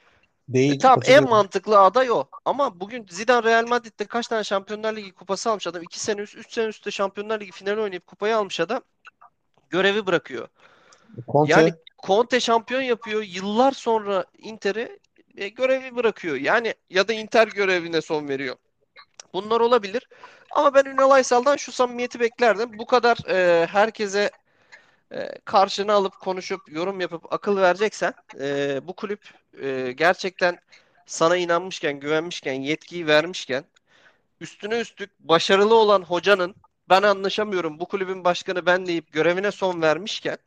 E, değil tamam en mantıklı aday o. Ama bugün Zidane Real Madrid'de kaç tane Şampiyonlar Ligi kupası almış adam. 2 sene üst, 3 sene üstte Şampiyonlar Ligi finali oynayıp kupayı almış adam. Görevi bırakıyor. Yani Conte Conte şampiyon yapıyor. Yıllar sonra Inter'i e, görevi bırakıyor. Yani ya da Inter görevine son veriyor. Bunlar olabilir. Ama ben Ünal Aysal'dan şu samimiyeti beklerdim. Bu kadar e, herkese e, karşına alıp konuşup yorum yapıp akıl vereceksen e, bu kulüp e, gerçekten sana inanmışken, güvenmişken, yetkiyi vermişken üstüne üstlük başarılı olan hocanın ben anlaşamıyorum bu kulübün başkanı ben deyip görevine son vermişken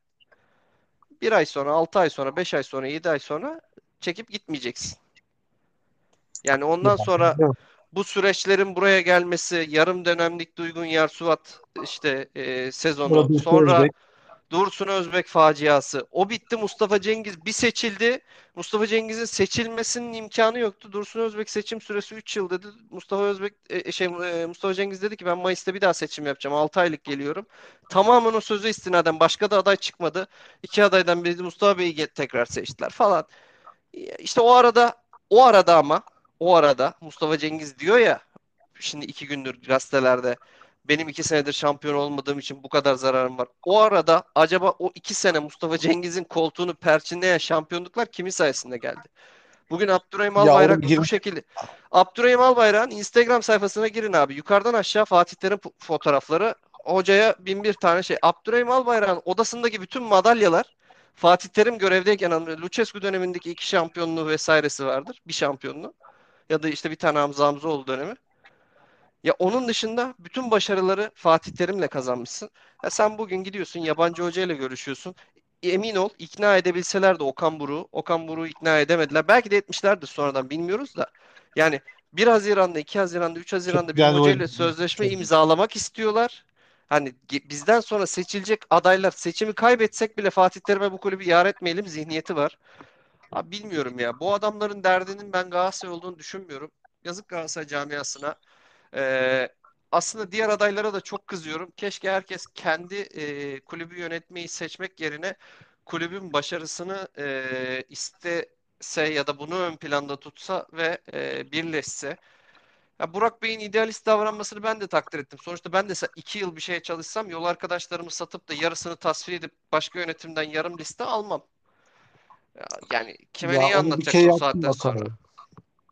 bir ay sonra, altı ay sonra, beş ay sonra, yedi ay sonra çekip gitmeyeceksin. Yani ondan sonra bu süreçlerin buraya gelmesi, yarım dönemlik Duygun Yarsuvat işte e, sezonu, sonra. Dursun Özbek faciası. O bitti. Mustafa Cengiz bir seçildi. Mustafa Cengiz'in seçilmesinin imkanı yoktu. Dursun Özbek seçim süresi 3 yıl dedi. Mustafa Özbek e, şey e, Mustafa Cengiz dedi ki ben Mayıs'ta bir daha seçim yapacağım. 6 aylık geliyorum. Tamamen o sözü istinaden başka da aday çıkmadı. İki adaydan biri Mustafa Bey'i tekrar seçtiler falan. İşte o arada o arada ama o arada Mustafa Cengiz diyor ya şimdi iki gündür gazetelerde benim iki senedir şampiyon olmadığım için bu kadar zararım var. O arada acaba o iki sene Mustafa Cengiz'in koltuğunu perçinleyen şampiyonluklar kimin sayesinde geldi? Bugün Abdurrahim Albayrak bu şekilde. Abdurrahim Albayrak'ın Instagram sayfasına girin abi. Yukarıdan aşağı Fatih Terim fotoğrafları. Hocaya bin bir tane şey. Abdurrahim Albayrak'ın odasındaki bütün madalyalar Fatih Terim görevdeyken Lucescu dönemindeki iki şampiyonluğu vesairesi vardır. Bir şampiyonluğu. Ya da işte bir tane Hamza Hamzoğlu dönemi. Ya onun dışında bütün başarıları Fatih Terim'le kazanmışsın. Ya sen bugün gidiyorsun yabancı hocayla görüşüyorsun. Emin ol ikna edebilseler de Okan Buruk'u, Okan Buruk'u ikna edemediler. Belki de etmişlerdir sonradan bilmiyoruz da. Yani 1 Haziran'da, 2 Haziran'da, 3 Haziran'da bir yani hocayla o- sözleşme imzalamak istiyorlar. Hani bizden sonra seçilecek adaylar seçimi kaybetsek bile Fatih Terim'e bu kulübü yar etmeyelim zihniyeti var. Abi bilmiyorum ya. Bu adamların derdinin ben Galatasaray olduğunu düşünmüyorum. Yazık Galatasaray camiasına. Ee, aslında diğer adaylara da çok kızıyorum. Keşke herkes kendi e, kulübü yönetmeyi seçmek yerine kulübün başarısını e, istese ya da bunu ön planda tutsa ve e, birleşse. Ya Burak Bey'in idealist davranmasını ben de takdir ettim. Sonuçta ben de iki yıl bir şeye çalışsam yol arkadaşlarımı satıp da yarısını tasfiye edip başka yönetimden yarım liste almam. Ya, yani kime ya neyi o yaptı saatten sonra? bakalım.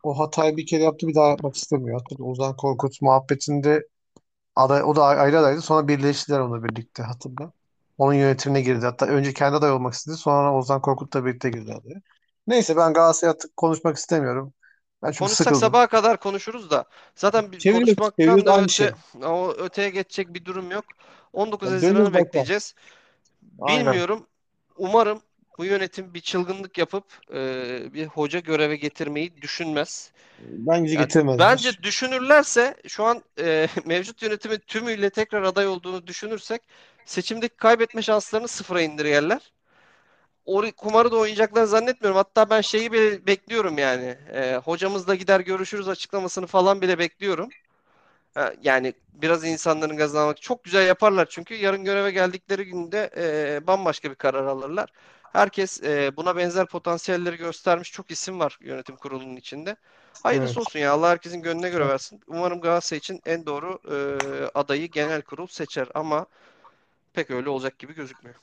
O hatayı bir kere yaptı bir daha yapmak istemiyor. Hatta Ozan Korkut muhabbetinde aday, o da ayrı adaydı. Sonra birleştiler onunla birlikte hatırla. Onun yönetimine girdi. Hatta önce kendi aday olmak istedi. Sonra Ozan Korkut'la birlikte girdi adaya. Neyse ben Galatasaray artık konuşmak istemiyorum. Ben çünkü Konuşsak sıkıldım. sabaha kadar konuşuruz da zaten bir Çeviriyoruz, konuşmaktan çeviriyoruz da aynı öte şey. o öteye geçecek bir durum yok. 19 Yani dönüyoruz Haziran'ı başa. bekleyeceğiz. Aynen. Bilmiyorum. Umarım bu yönetim bir çılgınlık yapıp e, bir hoca göreve getirmeyi düşünmez. Bence Yani getirmezler. bence düşünürlerse şu an e, mevcut yönetimin tümüyle tekrar aday olduğunu düşünürsek seçimdeki kaybetme şanslarını sıfıra indirgerler. O kumarı da oynayacaklarını zannetmiyorum. Hatta ben şeyi bile bekliyorum yani. E, hocamızla gider görüşürüz açıklamasını falan bile bekliyorum. Ha, Yani biraz insanların gazını almak çok güzel yaparlar çünkü yarın göreve geldikleri günde e, bambaşka bir karar alırlar. Herkes e, buna benzer potansiyelleri göstermiş çok isim var yönetim kurulunun içinde. Hayırlısı Evet. olsun ya Allah herkesin gönlüne göre versin. Umarım Galatasaray için en doğru e, adayı genel kurul seçer ama pek öyle olacak gibi gözükmüyor.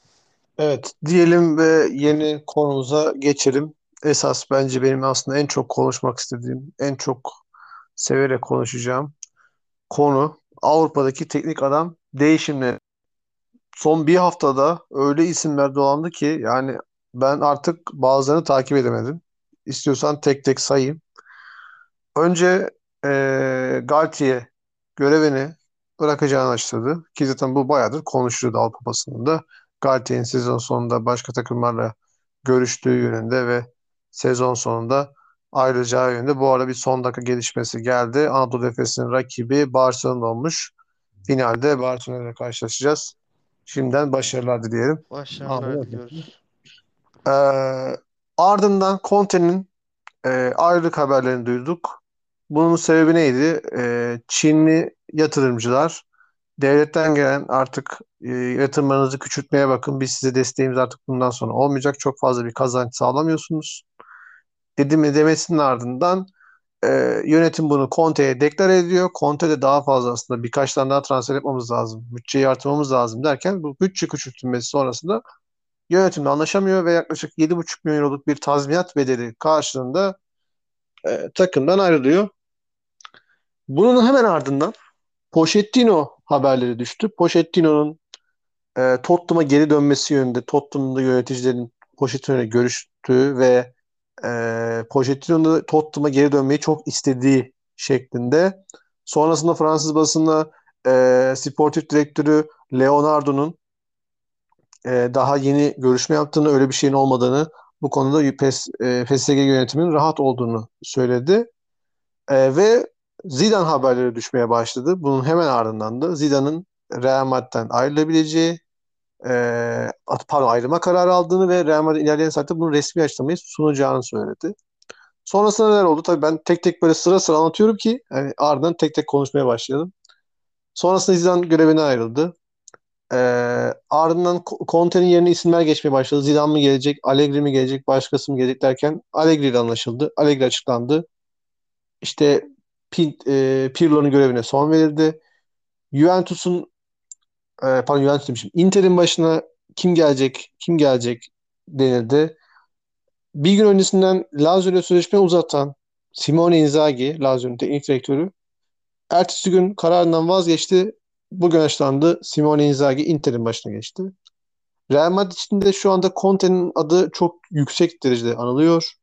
Evet, diyelim ve yeni konumuza geçelim. Esas bence benim aslında en çok konuşmak istediğim, en çok severek konuşacağım konu Avrupa'daki teknik adam değişimleri. Son bir haftada öyle isimler dolandı ki yani ben artık bazılarını takip edemedim. İstiyorsan tek tek sayayım. Önce eee Galtier görevini bırakacağını açıkladı. Ki zaten bu bayağıdır konuşuluyordu Avrupa basınında. Galtier'in sezon sonunda başka takımlarla görüştüğü yönünde ve sezon sonunda ayrılacağı yönünde. Bu arada bir son dakika gelişmesi geldi. Anadolu Efes'in rakibi Barcelona olmuş. Finalde Barcelona ile karşılaşacağız. Şimdiden başarılar dileyelim. Başarılar Anadolu diliyoruz. Ee, ardından Conte'nin e, ayrılık haberlerini duyduk. Bunun sebebi neydi? E, Çinli yatırımcılar devletten gelen artık e, yatırımlarınızı küçültmeye bakın. Biz size desteğimiz artık bundan sonra olmayacak. Çok fazla bir kazanç sağlamıyorsunuz. Dedi mi demesinin ardından e, yönetim bunu Conte'ye deklar ediyor. Conte de daha fazla aslında birkaç tane daha transfer yapmamız lazım. Bütçeyi artırmamız lazım derken bu bütçe küçültülmesi sonrasında yönetimle anlaşamıyor ve yaklaşık 7,5 milyon euroluk bir tazminat bedeli karşılığında e, takımdan ayrılıyor. Bunun hemen ardından Pochettino haberleri düştü. Pochettino'nun e, Tottenham'a geri dönmesi yönünde Tottenham'da yöneticilerin Pochettino'yla görüştüğü ve e, Pochettino'nun Tottenham'a geri dönmeyi çok istediği şeklinde. Sonrasında Fransız basında e, sportif direktörü Leonardo'nun e, daha yeni görüşme yaptığını, öyle bir şeyin olmadığını, bu konuda PES, e, PSG yönetiminin rahat olduğunu söyledi. E, ve Zidane haberleri düşmeye başladı. Bunun hemen ardından da Zidane'ın Real Madrid'den ayrılabileceği, e, pardon ayrılma kararı aldığını ve Real Madrid ilerleyen saatte bunu resmi açıklamayı sunacağını söyledi. Sonrasında neler oldu? Tabii ben tek tek böyle sıra sıra anlatıyorum ki yani ardından tek tek konuşmaya başlayalım. Sonrasında Zidane görevine ayrıldı. Ee, ardından Conte'nin yerine isimler geçmeye başladı. Zidane mı gelecek, Allegri mi gelecek, başkası mı gelecek derken Allegri ile anlaşıldı. Allegri açıklandı. İşte P- e, Pirlo'nun görevine son verildi. Juventus'un e, pardon Juventus demişim. Inter'in başına kim gelecek, kim gelecek denildi. Bir gün öncesinden Lazio ile sözleşme uzatan Simone Inzaghi, Lazio'nun teknik direktörü, ertesi gün kararından vazgeçti. Bugün açıklandı. Simone Inzaghi Inter'in başına geçti. Real Madrid'in de şu anda Conte'nin adı çok yüksek derecede anılıyor.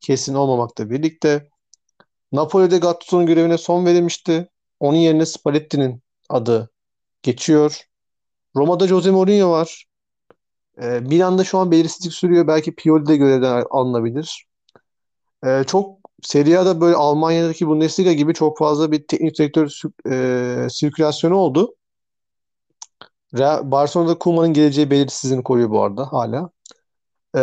Kesin olmamakla birlikte. Napoli'de Gattuso'nun görevine son verilmişti. Onun yerine Spalletti'nin adı geçiyor. Roma'da Jose Mourinho var. Ee, Milan'da şu an belirsizlik sürüyor. Belki Pioli de görevden alınabilir. Ee, çok Serie A'da böyle Almanya'daki Bundesliga gibi çok fazla bir teknik direktör e, sirkülasyonu oldu. Barcelona'da Koeman'ın geleceği belirsizliğini koruyor bu arada hala. Ee,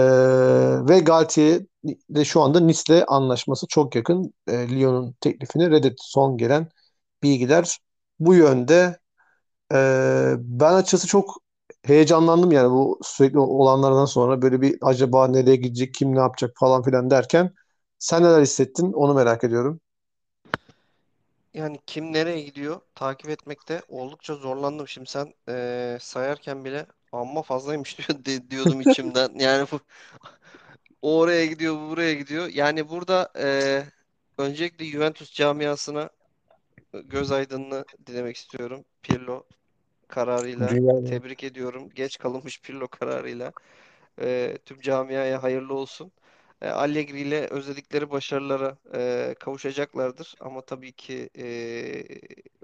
ve Galtier de şu anda Nice'le anlaşması çok yakın. Ee, Lyon'un teklifini reddetti. Son gelen bilgiler bu yönde. Ee, ben açıkçası çok heyecanlandım yani bu sürekli olanlardan sonra böyle bir acaba nereye gidecek, kim ne yapacak falan filan derken sen neler hissettin onu merak ediyorum. Yani kim nereye gidiyor takip etmekte oldukça zorlandım. Şimdi sen eee, sayarken bile amma fazlaymış diyor, diyordum içimden. Yani bu o oraya gidiyor, bu buraya gidiyor. Yani burada eee, öncelikle Juventus camiasına göz aydınlığı dilemek istiyorum. Pirlo kararıyla Dünya tebrik ediyorum. Geç kalınmış Pirlo kararıyla. Eee, tüm camiaya hayırlı olsun. E, Allegri ile özledikleri başarılara e, kavuşacaklardır. Ama tabii ki e,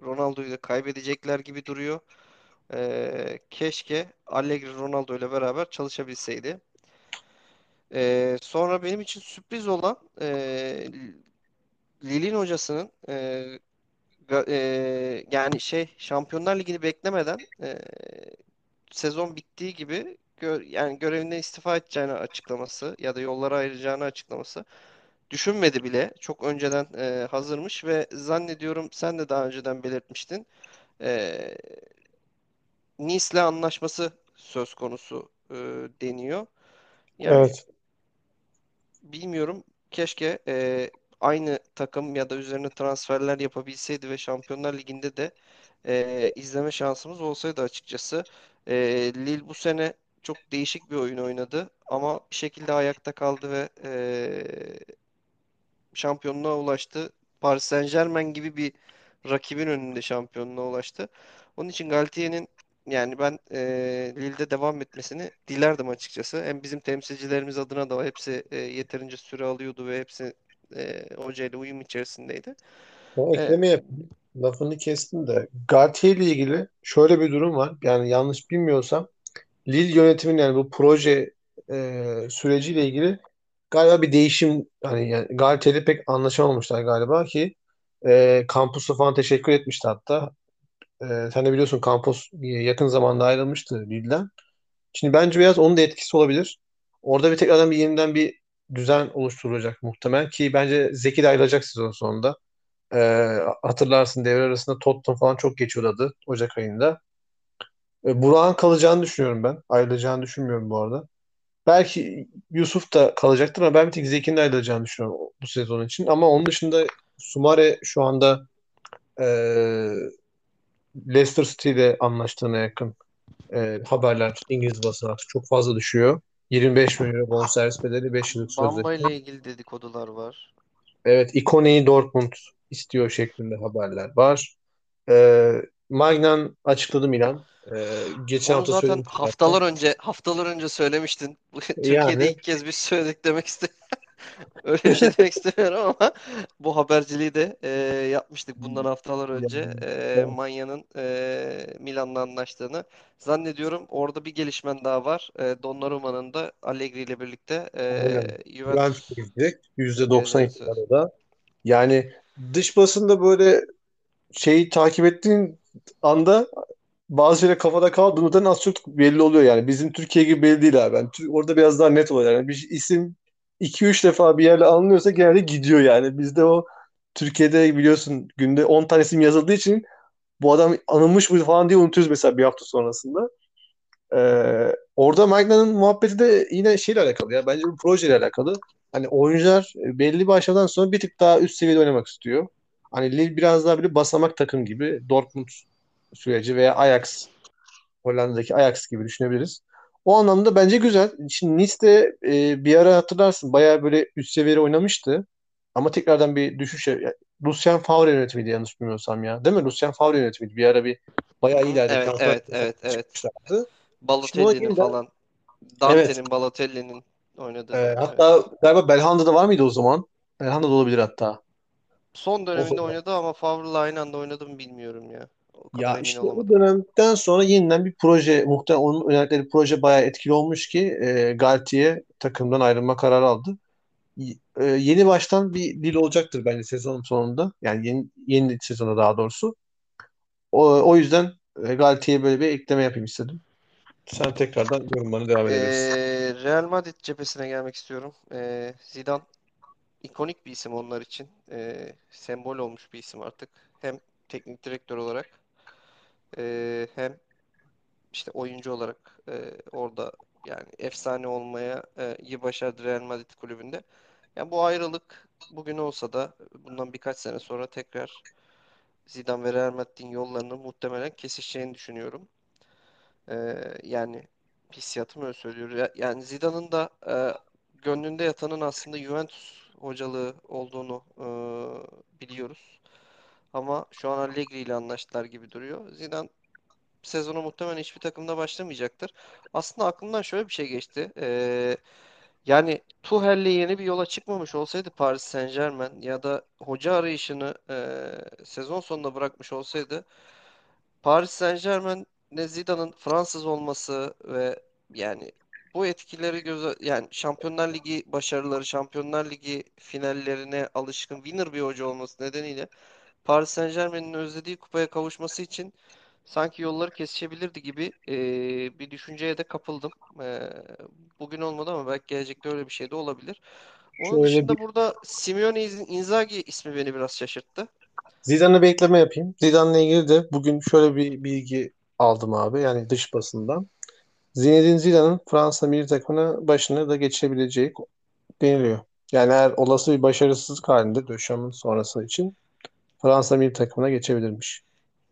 Ronaldo'yu da kaybedecekler gibi duruyor. E, keşke Allegri Ronaldo ile beraber çalışabilseydi. E, sonra benim için sürpriz olan e, Lille'in hocasının e, ga- e, yani şey Şampiyonlar Ligi'ni beklemeden e, sezon bittiği gibi gö- yani görevinden istifa edeceğini açıklaması ya da yollara ayrılacağını açıklaması. Düşünmedi bile. Çok önceden e, hazırmış ve zannediyorum sen de daha önceden belirtmiştin. E, Nice'le anlaşması söz konusu e, deniyor. Yani Evet. bilmiyorum. Keşke e, aynı takım ya da üzerine transferler yapabilseydi ve Şampiyonlar Ligi'nde de e, izleme şansımız olsaydı açıkçası. E, Lille bu sene çok değişik bir oyun oynadı ama bir şekilde ayakta kaldı ve e, şampiyonluğa ulaştı. Paris Saint-Germain gibi bir rakibin önünde şampiyonluğa ulaştı. Onun için Galtier'in yani ben e, Lille'de devam etmesini dilerdim açıkçası. Hem bizim temsilcilerimiz adına da hepsi e, yeterince süre alıyordu ve hepsi e, hocayla uyum içerisindeydi. Ben ekleme yapayım. Lafını kestim de. Galtier ile ilgili şöyle bir durum var. Yani yanlış bilmiyorsam Lille yönetiminin yani bu proje e, süreciyle ilgili galiba bir değişim hani yani Galtier'le pek anlaşamamışlar galiba ki e, Campus'a falan teşekkür etmişti hatta. E, sen de biliyorsun Campus yakın zamanda ayrılmıştı Lille'den. Şimdi bence biraz onun da etkisi olabilir. Orada bir tekrardan bir yeniden bir düzen oluşturulacak muhtemelen ki bence Zeki de ayrılacak sezon sonunda. E, hatırlarsın devre arasında Tottenham falan çok geçiyordu adı Ocak ayında. E, Burak'ın kalacağını düşünüyorum ben. Ayrılacağını düşünmüyorum bu arada. Belki Yusuf da kalacaktır ama ben bir tek Zeki'nin ayrılacağını düşünüyorum bu sezon için. Ama onun dışında Sumare şu anda e, Leicester City ile anlaştığına yakın e, haberler İngiliz basını çok fazla düşüyor. 25 milyon euro bonservis bedeli 5 yıllık Bamba sözleşme. ile ilgili dedikodular var. Evet, Ikone'yi Dortmund istiyor şeklinde haberler var. E, Magnan açıkladı Milan. E, geçen Onu hafta zaten zaten. haftalar önce haftalar önce söylemiştin. Türkiye'de Yani ilk kez biz söyledik demek istedim. Öyle bir şey demek istemiyorum ama bu haberciliği de e, yapmıştık bundan haftalar önce. E, Manya'nın e, Milan'la anlaştığını. Zannediyorum orada bir gelişmen daha var. E, Donnarumma'nın da Allegri ile birlikte e, Juventus gidecek. %90 geleceğini söyledi. ihtimalle da. Yani dış basında böyle şeyi takip ettiğin anda bazı şeyler kafada kaldığından az çok belli oluyor yani. Bizim Türkiye gibi belli değil abi. Yani orada biraz daha net oluyor. Yani bir isim iki üç defa bir yerle anılıyorsa genelde gidiyor yani. Bizde o Türkiye'de biliyorsun günde 10 tane isim yazıldığı için bu adam anılmış mı falan diye unutuyoruz mesela bir hafta sonrasında. Ee, orada Magna'nın muhabbeti de yine şeyle alakalı ya. Bence bu projeyle alakalı. Hani oyuncular belli bir aşamadan sonra bir tık daha üst seviyede oynamak istiyor. Hani Lille biraz daha böyle basamak takım gibi. Dortmund süreci veya Ajax Hollanda'daki Ajax gibi düşünebiliriz. O anlamda bence güzel. Şimdi Nice'de e, bir ara hatırlarsın bayağı böyle üst seviyede oynamıştı. Ama tekrardan bir düşüş. ya- Lucien Favre yönetimiydi yanlış bilmiyorsam ya. Değil mi? Lucien Favre yönetimiydi. Bir ara bir bayağı hı. ileride Evet, transfer evet, evet, evet. Balotelli'nin falan. evet. Dante'nin, Balotelli'nin oynadığı E, dönem. Evet. hatta galiba Belhanda'da var mıydı o zaman? Belhanda'da olabilir hatta. Son döneminde oynadı ama Favre'la aynı anda oynadı mı bilmiyorum ya. O Ya işte o olamadım. dönemden sonra yeniden bir proje, muhtemelen onun önerdiği proje bayağı etkili olmuş ki e, Galtier takımdan ayrılma kararı aldı. E, yeni baştan bir dil olacaktır bence sezon sonunda. Yani yeni, yeni sezona daha doğrusu. O, o yüzden e, Galtier'e böyle bir ekleme yapayım istedim. Sen tekrardan yorumlarına devam edebilirsin. Ee, Real Madrid cephesine gelmek istiyorum. Ee, Zidane ikonik bir isim onlar için. Ee, sembol olmuş bir isim artık. Hem teknik direktör olarak ee, hem işte oyuncu olarak ee, orada yani efsane olmaya ee, iyi başardı Real Madrid kulübünde. Yani bu ayrılık bugün olsa da bundan birkaç sene sonra tekrar Zidane ve Real Madrid'in yollarının muhtemelen kesişeceğini düşünüyorum. Ee, yani hissiyatım öyle söylüyor. Ya- Yani Zidane'ın da e, gönlünde yatanın aslında Juventus hocalığı olduğunu e, biliyoruz. Ama şu an Allegri ile anlaştılar gibi duruyor. Zidane sezonu muhtemelen hiçbir takımda başlamayacaktır. Aslında aklımdan şöyle bir şey geçti. Ee, yani Tuchel'le yeni bir yola çıkmamış olsaydı Paris Saint-Germain ya da hoca arayışını e, sezon sonunda bırakmış olsaydı Paris Saint-Germain'de Zidane'ın Fransız olması ve yani bu etkileri göze yani Şampiyonlar Ligi başarıları, Şampiyonlar Ligi finallerine alışkın winner bir hoca olması nedeniyle Paris Saint-Germain'in özlediği kupaya kavuşması için sanki yolları kesişebilirdi gibi eee, bir düşünceye de kapıldım. Eee, bugün olmadı ama belki gelecekte öyle bir şey de olabilir. Onun Şöyle bir dışında burada Simeone Inzaghi ismi beni biraz şaşırttı. Zidane'a bir ekleme yapayım. Zidane'la ilgili de bugün şöyle bir bilgi aldım abi. Yani dış basından. Zinedine Zidane'ın Fransa milli takımına başını da geçebileceği deniliyor. Yani eğer olası bir başarısızlık halinde Döşam'ın sonrası için Fransa milli takımına geçebilirmiş.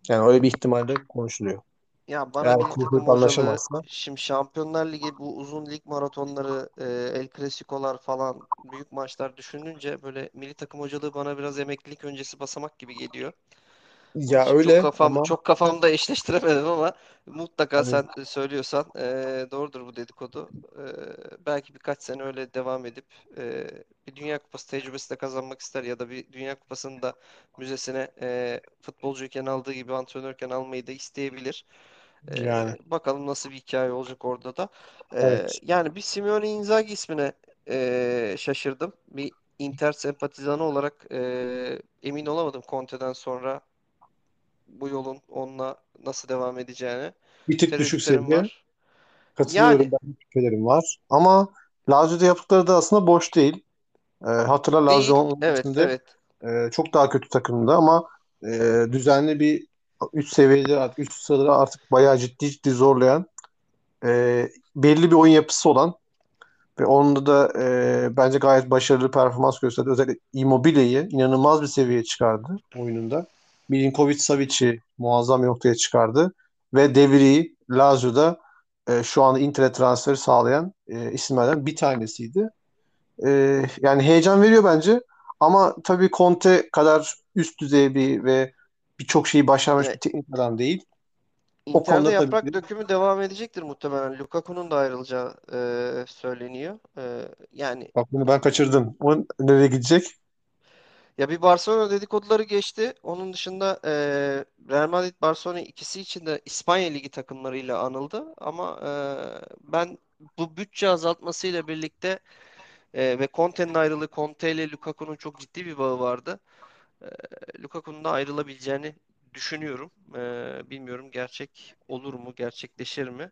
Yani öyle bir ihtimal de konuşuluyor. Ya bana Eğer hocalığı anlaşamazsa. şimdi Şampiyonlar Ligi bu uzun lig maratonları e, El Clasico'lar falan büyük maçlar düşününce böyle milli takım hocalığı bana biraz emeklilik öncesi basamak gibi geliyor. Ya çok öyle kafam ama çok kafamda eşleştiremedim ama mutlaka hani sen söylüyorsan e, doğrudur bu dedikodu. E, belki birkaç sene öyle devam edip e, bir Dünya Kupası tecrübesi de kazanmak ister ya da bir Dünya Kupası'nı da müzesine e, futbolcuyken aldığı gibi antrenörken almayı da isteyebilir. yani Ee, bakalım nasıl bir hikaye olacak orada da. Ee, evet. yani bir Simeone Inzaghi ismine ee, şaşırdım. Bir Inter sempatizanı olarak ee, emin olamadım Conte'den sonra bu yolun onunla nasıl devam edeceğine. Bir tık düşük seviye. var. Katılıyorum. Yani Ben şüphelerim var. Ama Lazio'da yaptıkları da aslında boş değil. Ee, hatırla Lazio değil. onun Evet, içinde evet. e, çok daha kötü takımdı ama e, düzenli bir üst seviyede artık üst sıraları artık bayağı ciddi ciddi zorlayan e, belli bir oyun yapısı olan ve onda da e, bence gayet başarılı performans gösterdi. Özellikle Immobile'yi inanılmaz bir seviyeye çıkardı oyununda. Milinkovic Savic'i muazzam bir noktaya çıkardı. Ve De Vrij Lazio'da e, şu anda Inter'e transferi sağlayan e, isimlerden bir tanesiydi. E, yani heyecan veriyor bence. Ama tabii Conte kadar üst düzey bir ve birçok şeyi başarmış Ya, bir teknik adam değil. O Inter'de konuda tabii yaprak ki dökümü devam edecektir muhtemelen. Lukaku'nun da ayrılacağı ee, söyleniyor. Ee, yani bak bunu ben kaçırdım. O nereye gidecek? Ya bir Barcelona dedikoduları geçti. Onun dışında eee, Real Madrid Barcelona ikisi için de İspanya Ligi takımlarıyla anıldı. Ama eee, ben bu bütçe azaltmasıyla birlikte eee, ve Conte'nin ayrılığı, Conte ile Lukaku'nun çok ciddi bir bağı vardı. Eee Lukaku'nun da ayrılabileceğini düşünüyorum. Eee, bilmiyorum gerçek olur mu, gerçekleşir mi?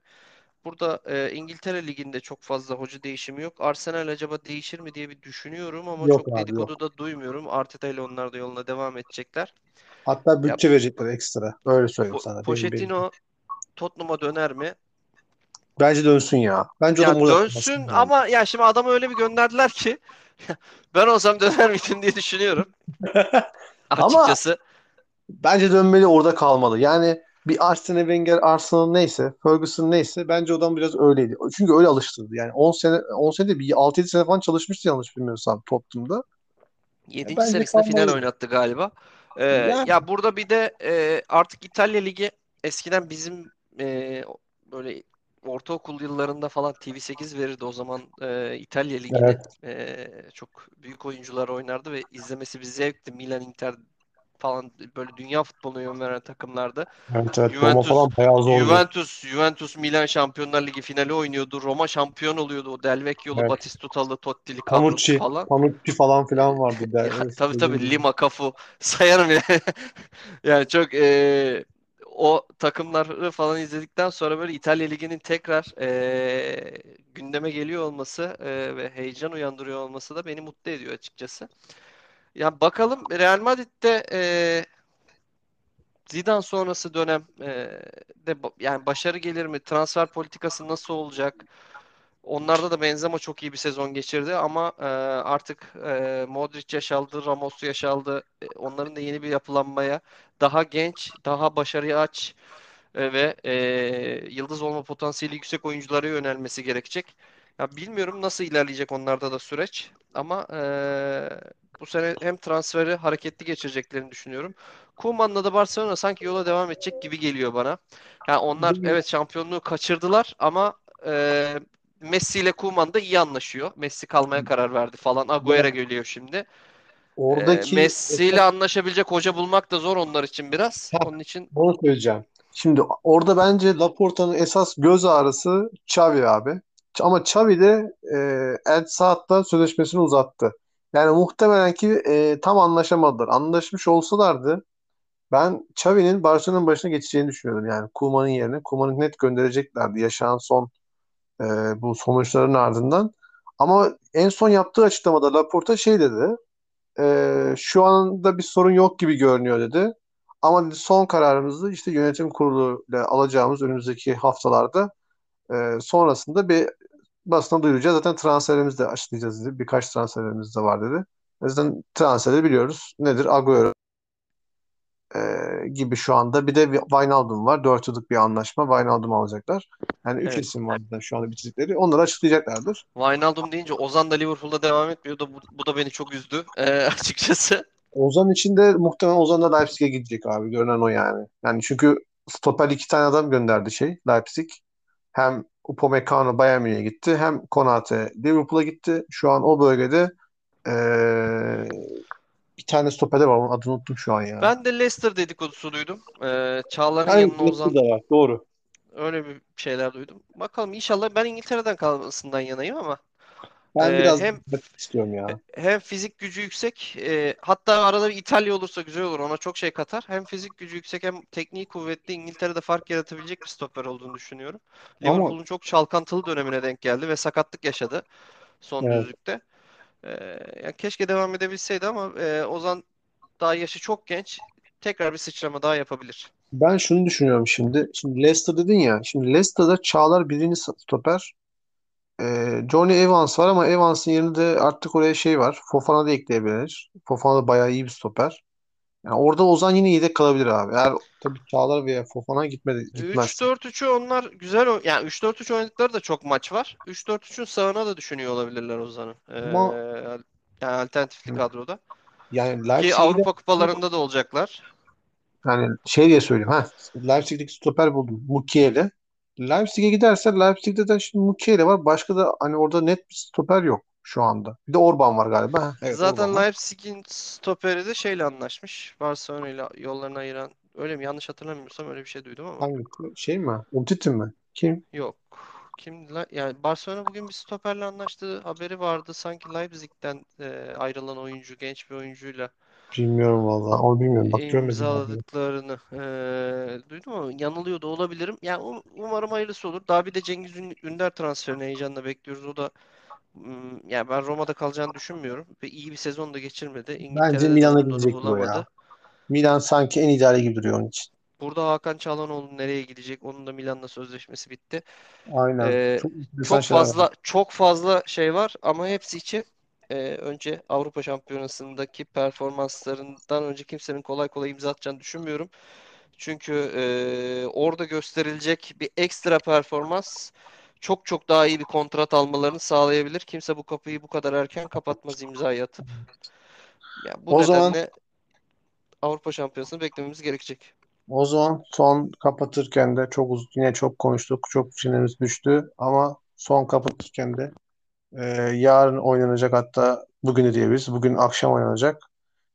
Burada e, İngiltere Ligi'nde çok fazla hoca değişimi yok. Arsenal acaba değişir mi diye bir düşünüyorum ama Yok çok abi dedikodu da duymuyorum. Arteta ile onlar da yoluna devam edecekler. Hatta Ya bütçe verecekler ekstra. Öyle söyleyeyim Po- sana. Benim benim. Pochettino Tottenham'a döner mi? Bence dönsün ya. Bence o da Ya burada dönsün yani. ama ya şimdi adamı öyle bir gönderdiler ki ben olsam döner miydim diye düşünüyorum Ama açıkçası. bence dönmeli orada kalmalı. Yani bir Arsene Wenger, Arsenal neyse, Ferguson neyse bence adam biraz öyleydi. Çünkü öyle alıştırdı. Yani 10 sene 10 sene de bir 6-7 sene falan çalışmıştı yanlış bilmiyorsam Tottenham'da. Ya Yedinci bence senesinde final kalmalıydı. oynattı galiba. Ee, Yani ya burada bir de e, artık İtalya Ligi eskiden bizim e, böyle ortaokul yıllarında falan TV8 verirdi. O zaman e, İtalya Ligi'ni evet, e, çok büyük oyuncular oynardı ve izlemesi bir zevkti. Milan, Inter falan böyle dünya futboluna yön veren takımlardı. evet, evet. Roma Juventus falan bayağı zordu. Juventus Juventus Milan Şampiyonlar Ligi finali oynuyordu. Roma şampiyon oluyordu. O Del Vecchio'lu, Evet. Batistuta'lı, Totti'li Panucci, falan. Panucci falan filan vardı. Der, Ya tabii tabii. Lima, Cafu sayarım ya. Yani çok e, o takımları falan izledikten sonra böyle İtalya Ligi'nin tekrar e, gündeme geliyor olması e, ve heyecan uyandırıyor olması da beni mutlu ediyor açıkçası. Ya bakalım Real Madrid'de e, Zidane sonrası dönem e, de yani başarı gelir mi? Transfer politikası nasıl olacak? Onlarda da Benzema çok iyi bir sezon geçirdi ama e, artık e, Modric yaşaldı, Ramos yaşaldı. E, onların da yeni bir yapılanmaya daha genç, daha başarıya aç e, ve e, yıldız olma potansiyeli yüksek oyunculara yönelmesi gerekecek. Ya bilmiyorum nasıl ilerleyecek onlarda da süreç ama e, bu sene hem transferi hareketli geçireceklerini düşünüyorum. Koeman'la da Barcelona sanki yola devam edecek gibi geliyor bana. Yani onlar evet şampiyonluğu kaçırdılar ama e, Messi ile Koeman da iyi anlaşıyor. Messi kalmaya karar verdi falan. Agüero geliyor şimdi. Oradaki Messi ile anlaşabilecek hoca bulmak da zor onlar için biraz. Onun için bunu söyleyeceğim. Şimdi orada bence Laporta'nın esas göz ağrısı Xavi abi. Ama Xavi de e, El Saad'la sözleşmesini uzattı. Yani muhtemelen ki e, tam anlaşamadılar. Anlaşmış olsalardı ben Xavi'nin Barcelona'nın başına geçeceğini düşünüyordum. Yani Koeman'ın yerine. Koeman'ı net göndereceklerdi yaşanan son e, bu sonuçların ardından. Ama en son yaptığı açıklamada Laporta şey dedi. Ee, şu anda bir sorun yok gibi görünüyor dedi. Ama dedi, son kararımızı işte yönetim kuruluyla alacağımız önümüzdeki haftalarda e, sonrasında bir basına duyuracağız. Zaten transferimizi de açıklayacağız dedi. Birkaç transferimiz de var dedi. O yüzden transferi biliyoruz. Nedir? Agüero e, gibi şu anda. Bir de Wijnaldum var. 4 yıllık bir anlaşma. Wijnaldum alacaklar. Yani 3 evet. isim var zaten şu anda bitirdikleri. Onları açıklayacaklardır. Wijnaldum deyince Ozan da Liverpool'da devam etmiyor da bu, bu da beni çok üzdü e, açıkçası. Ozan için de muhtemelen Ozan da Leipzig'e gidecek abi. Görünen o yani. Yani çünkü stoper iki tane adam gönderdi şey Leipzig. Hem Upamecano Bayern Münih'e gitti hem Konate Liverpool'a gitti. Şu an o bölgede eee, bir tane stoper var. Onun adını unuttum şu an ya. Ben de Leicester dedikodusu duydum. E, Çağlar'ın Yani yanına Ozan da var. Doğru. öyle bir şeyler duydum. Bakalım inşallah ben İngiltere'den kalmasından yanayım ama Ben e, biraz hem istiyorum ya. hem fizik gücü yüksek e, hatta arada bir İtalya olursa güzel olur ona çok şey katar. Hem fizik gücü yüksek hem tekniği kuvvetli İngiltere'de fark yaratabilecek bir stoper olduğunu düşünüyorum. Ama Liverpool'un çok çalkantılı dönemine denk geldi ve sakatlık yaşadı son evet, düzlükte. E, yani keşke devam edebilseydi ama e, Ozan daha yaşı çok genç. Tekrar bir sıçrama daha yapabilir. ben şunu düşünüyorum şimdi. Şimdi Leicester dedin ya. Şimdi Leicester'da Çağlar birinci stoper. Ee, Johnny Evans var ama Evans'ın yerine de artık oraya şey var. Fofana da ekleyebilir. Fofana da bayağı iyi bir stoper. Yani orada Ozan yine yedek kalabilir abi. Eğer tabii Çağlar veya Fofana gitmedi, gitmezse. 3-4-3'ü onlar güzel oy- yani 3-4-3 oynadıkları da çok maç var. 3-4-3'ün sağına da düşünüyor olabilirler Ozan'ın. Ee, Ama yani alternatifli kadroda. yani Ki Avrupa kupalarında da olacaklar. yani şey diye söyleyeyim. Ha, Leipzig'deki stoper buldum. Mukiele. Leipzig'e giderse Leipzig'de de şimdi Mukiele var. Başka da hani orada net bir stoper yok şu anda. Bir de Orban var galiba. Ha, evet Orban Zaten var. Leipzig'in stoperi de şeyle anlaşmış. Barcelona ile yollarını ayıran öyle mi? Yanlış hatırlamıyorsam öyle bir şey duydum ama. Hangisi? Şey mi? Umtiti mi? Kim? Yok. Kim yani Barcelona bugün bir stoperle anlaştığı haberi vardı. Sanki Leipzig'ten e, ayrılan oyuncu, genç bir oyuncuyla Bilmiyorum vallahi. Onu bilmiyorum. Bak görmedim abi. imzaladıklarını eee, duydum ama yanılıyor da olabilirim. Yani um- umarım hayırlısı olur. Daha bir de Cengiz Ün- Ünder transferini heyecanla bekliyoruz. O da mm, yani ben Roma'da kalacağını düşünmüyorum ve iyi bir sezon da geçirmedi. Bence İngiltere'de Milan'a gidecektir o ya. bulamadı. Milan sanki en ideali gibi duruyor onun için. Burada Hakan Çalhanoğlu nereye gidecek? Onun da Milan'la sözleşmesi bitti. Aynen. Eee, Çok enteresan çok şeyler var. fazla çok fazla şey var ama hepsi için eee, önce Avrupa Şampiyonası'ndaki performanslarından önce kimsenin kolay kolay imza atacağını düşünmüyorum. Çünkü e, orada gösterilecek bir ekstra performans çok çok daha iyi bir kontrat almalarını sağlayabilir. Kimse bu kapıyı bu kadar erken kapatmaz imzayı atıp. Yani bu O zaman nedenle Avrupa Şampiyonası'nı beklememiz gerekecek. o zaman son kapatırken de çok uz yine çok konuştuk. Çok çenemiz düştü ama son kapatırken de e, yarın oynanacak hatta bugünü diyebiliriz. Bugün akşam oynanacak.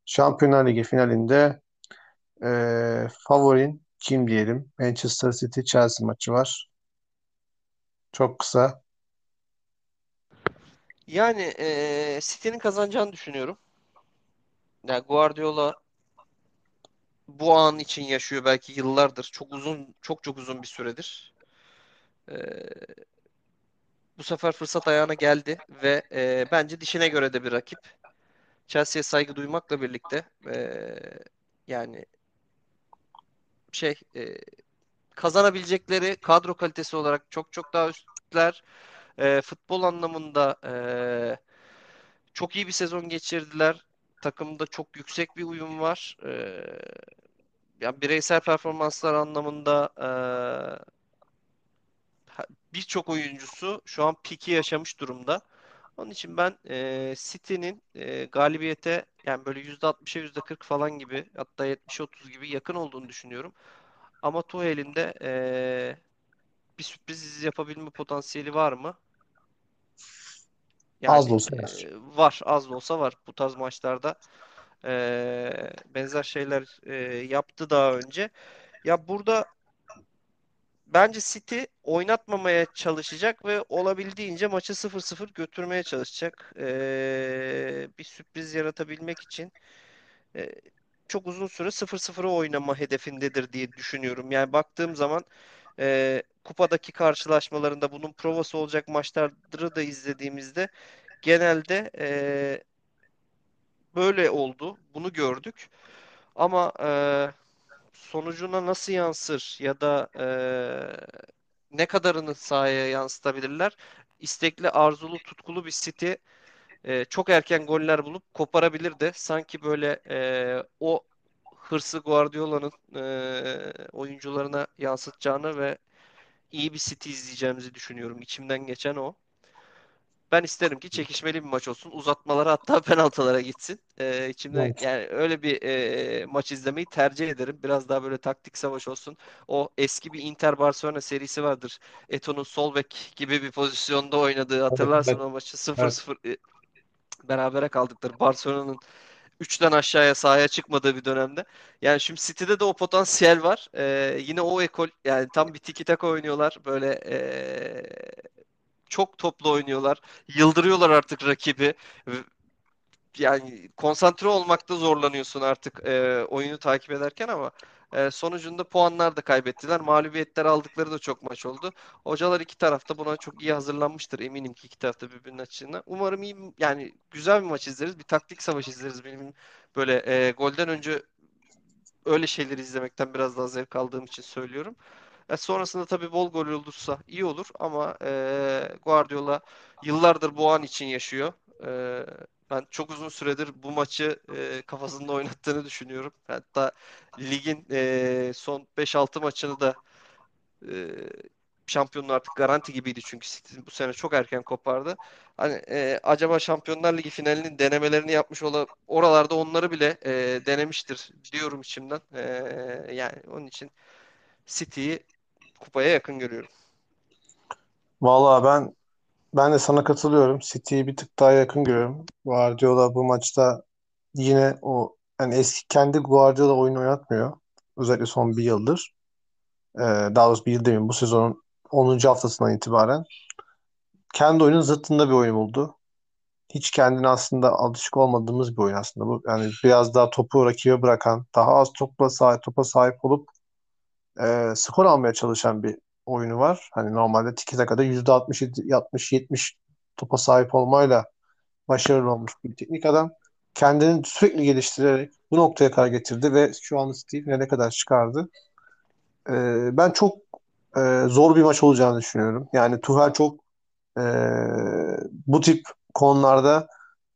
Şampiyonlar Ligi finalinde e, favorin kim diyelim? Manchester City Chelsea maçı var. Çok kısa. Yani e, City'nin kazanacağını düşünüyorum. Yani Guardiola bu an için yaşıyor belki yıllardır. Çok uzun, çok çok uzun bir süredir. E, bu sefer fırsat ayağına geldi ve e, bence dişine göre de bir rakip. Chelsea'ye saygı duymakla birlikte e, yani şey e, kazanabilecekleri kadro kalitesi olarak çok çok daha üstler. E, futbol anlamında e, çok iyi bir sezon geçirdiler. Takımda çok yüksek bir uyum var. E, yani bireysel performanslar anlamında e, birçok oyuncusu şu an piki yaşamış durumda. Onun için ben e, City'nin e, galibiyete yani böyle %60'a %40 falan gibi hatta 70'e 30 gibi yakın olduğunu düşünüyorum. Ama Tuchel'in de e, bir sürpriz yapabilme potansiyeli var mı? Az da Yani olsa var. e, var, az da olsa var. Bu tarz maçlarda e, benzer şeyler e, yaptı daha önce. Ya burada bence City oynatmamaya çalışacak ve olabildiğince maçı 0-0 götürmeye çalışacak. E, bir sürpriz yaratabilmek için e, çok uzun süre 0-0'ı oynama hedefindedir diye düşünüyorum. Yani baktığım zaman e, kupadaki karşılaşmalarında bunun provası olacak maçları da izlediğimizde genelde e, böyle oldu. Bunu gördük. Ama e, sonucuna nasıl yansır ya da e, ne kadarını sahaya yansıtabilirler? İstekli, arzulu, tutkulu bir City e, çok erken goller bulup koparabilir de sanki böyle e, o hırsı Guardiola'nın e, oyuncularına yansıtacağını ve iyi bir City izleyeceğimizi düşünüyorum. İçimden geçen o. Ben isterim ki çekişmeli bir maç olsun. Uzatmalara hatta penaltılara gitsin. Ee, içimde Evet. yani öyle bir e, maç izlemeyi tercih ederim. Biraz daha böyle taktik savaş olsun. O eski bir Inter Barcelona serisi vardır. Eto'nun sol bek gibi bir pozisyonda oynadığı Evet, hatırlarsın evet, o maçı evet. 0-0 e, berabere kaldıkları Barcelona'nın üçten aşağıya sahaya çıkmadığı bir dönemde. Yani şimdi City'de de o potansiyel var. Ee, yine o ekol yani tam bir tiki taka oynuyorlar. Böyle ee, çok toplu oynuyorlar. Yıldırıyorlar artık rakibi. Yani konsantre olmakta zorlanıyorsun artık e, oyunu takip ederken ama e, sonucunda puanlar da kaybettiler. Mağlubiyetler aldıkları da çok maç oldu. Hocalar iki tarafta buna çok iyi hazırlanmıştır. Eminim ki iki tarafta birbirinin açısından. Umarım iyi yani güzel bir maç izleriz. Bir taktik savaş izleriz. Benim böyle e, golden önce öyle şeyleri izlemekten biraz daha zevk aldığım için söylüyorum. E, sonrasında tabii bol gol olursa iyi olur ama e, Guardiola yıllardır bu an için yaşıyor. E, ben çok uzun süredir bu maçı e, kafasında oynattığını düşünüyorum. Hatta ligin e, son beş altı maçını da e, şampiyonluğu artık garanti gibiydi çünkü City bu sene çok erken kopardı. Hani e, acaba Şampiyonlar Ligi finalinin denemelerini yapmış ola oralarda onları bile e, denemiştir diyorum içimden. E, yani onun için City'yi kupaya yakın görüyorum. Vallahi ben ben de sana katılıyorum. City'yi bir tık daha yakın görüyorum. Guardiola bu maçta yine o yani eski kendi Guardiola oyunu oynatmıyor. Özellikle son bir yıldır. Ee, daha doğrusu bir yıl demeyeyim. Bu sezonun onuncu haftasından itibaren. Kendi oyunun zıttında bir oyun buldu. Hiç kendine aslında alışık olmadığımız bir oyun aslında bu. Yani biraz daha topu rakibe bırakan, daha az topla sahip, topa sahip olup e, skor almaya çalışan bir oyunu var. Hani normalde tiki takada %60, 60, 70 topa sahip olmayla başarılı olmuş bir teknik adam. Kendini sürekli geliştirerek bu noktaya kadar getirdi ve şu anda Steve ne kadar çıkardı. E, ben çok e, zor bir maç olacağını düşünüyorum. Yani Tuchel çok e, bu tip konularda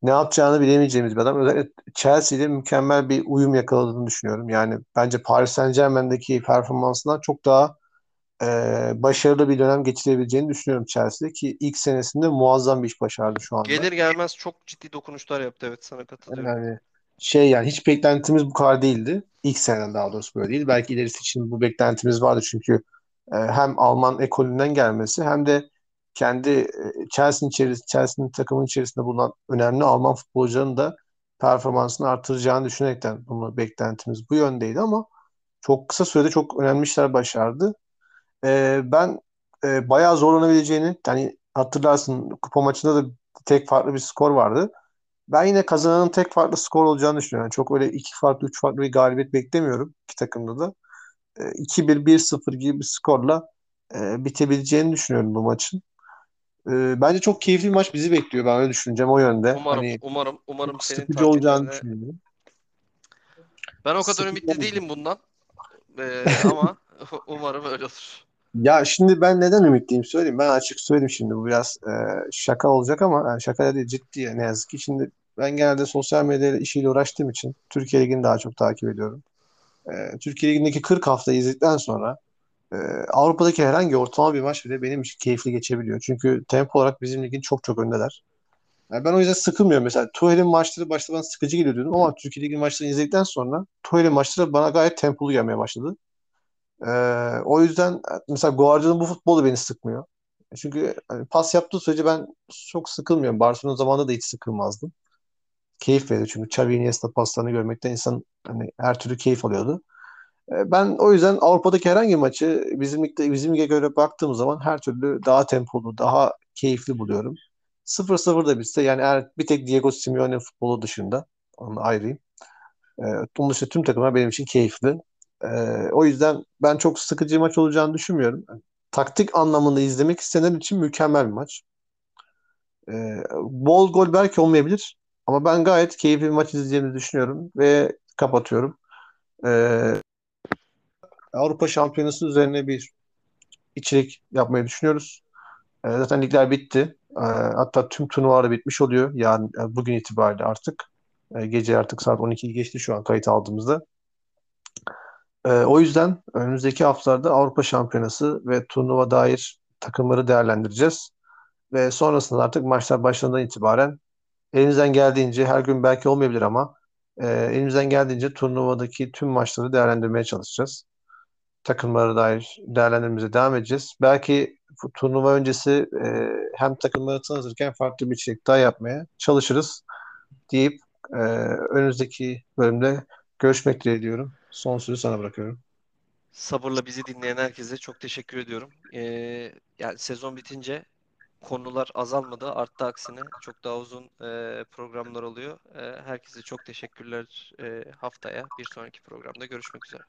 ne yapacağını bilemeyeceğimiz bir adam. Özellikle Chelsea ile mükemmel bir uyum yakaladığını düşünüyorum. Yani bence Paris Saint-Germain'deki performansından çok daha e, başarılı bir dönem geçirebileceğini düşünüyorum Chelsea'de ki ilk senesinde muazzam bir iş başardı şu anda. Gelir gelmez çok ciddi dokunuşlar yaptı. Evet sana katılıyorum. Yani şey yani hiç beklentimiz bu kadar değildi. İlk seneden daha doğrusu böyle değil. Belki ilerisi için bu beklentimiz vardı çünkü e, hem Alman ekolünden gelmesi hem de kendi e, Chelsea'nin içerisinde, Chelsea'nin takımın içerisinde bulunan önemli Alman futbolcuların da performansını artıracağını düşünerekten bunu beklentimiz bu yöndeydi ama çok kısa sürede çok önemli işler başardı. E, ben e, bayağı zorlanabileceğini hani hatırlarsın kupa maçında da tek farklı bir skor vardı. Ben yine kazananın tek farklı skor olacağını düşünüyorum. Yani çok öyle iki farklı, üç farklı bir galibiyet beklemiyorum iki takımda da. E, 2-1, 1-0 gibi bir skorla e, bitebileceğini düşünüyorum bu maçın. E, bence çok keyifli bir maç bizi bekliyor. Ben öyle düşüneceğim o yönde. Umarım, Hani umarım, umarım senin sıkıcı olacağını düşünüyorum. Ben o kadar ümitli değilim bundan. Ee, ama umarım öyle olur. Ya şimdi ben neden ümitliyim söyleyeyim. Ben açık söyleyeyim şimdi. Bu biraz e, şaka olacak ama yani şaka değil ciddi ne yazık ki. Şimdi ben genelde sosyal medya işiyle uğraştığım için Türkiye Ligi'ni daha çok takip ediyorum. E, Türkiye Ligi'ndeki 40 hafta izledikten sonra e, Avrupa'daki herhangi ortalama bir maç bile benim için keyifli geçebiliyor. Çünkü tempo olarak bizim ligin çok çok öndeler. Yani ben o yüzden sıkılmıyorum. Mesela Tuhel'in maçları başta bana sıkıcı geliyor diyordum ama Türkiye Ligi maçlarını izledikten sonra Tuhel'in maçları bana gayet tempolu gelmeye başladı. Ee, o yüzden mesela Guardiola'nın bu futbolu beni sıkmıyor. Çünkü hani pas yaptığı sürece ben çok sıkılmıyorum. Barcelona zamanında da hiç sıkılmazdım. Keyif veriyor çünkü Xavi Iniesta paslarını görmekten insan hani her türlü keyif alıyordu. Ee, ben o yüzden Avrupa'daki herhangi maçı bizim ligde bizim lige göre baktığım zaman her türlü daha tempolu, daha keyifli buluyorum. 0-0 da bitse yani eğer bir tek Diego Simeone futbolu dışında onu ayrıyım. Ee, onun dışında tüm takımlar benim için keyifli. Ee, o yüzden ben çok sıkıcı maç olacağını düşünmüyorum. Taktik anlamında izlemek isteyenler için mükemmel bir maç. Ee, bol gol belki olmayabilir ama ben gayet keyifli bir maç izleyeceğimizi düşünüyorum ve kapatıyorum. Ee, Avrupa Şampiyonası üzerine bir içerik yapmayı düşünüyoruz. Ee, zaten ligler bitti. Ee, hatta tüm turnuvalar bitmiş oluyor. Yani bugün itibariyle artık. Ee, gece artık saat 12'yi geçti şu an kayıt aldığımızda. O yüzden önümüzdeki haftalarda Avrupa Şampiyonası ve turnuva dair takımları değerlendireceğiz. Ve sonrasında artık maçlar başladığından itibaren elimizden geldiğince her gün belki olmayabilir ama e, elimizden geldiğince turnuvadaki tüm maçları değerlendirmeye çalışacağız. Takımlara dair değerlendirmemize devam edeceğiz. Belki turnuva öncesi e, hem takımları tanıtırken farklı bir içerik daha yapmaya çalışırız deyip e, önümüzdeki bölümde görüşmek dileğiyle diyorum. Son sözü sana bırakıyorum. Sabırla bizi dinleyen herkese çok teşekkür ediyorum. Ee, yani sezon bitince konular azalmadı. Arttı aksine çok daha uzun e, programlar oluyor. E, herkese çok teşekkürler. E, haftaya bir sonraki programda görüşmek üzere.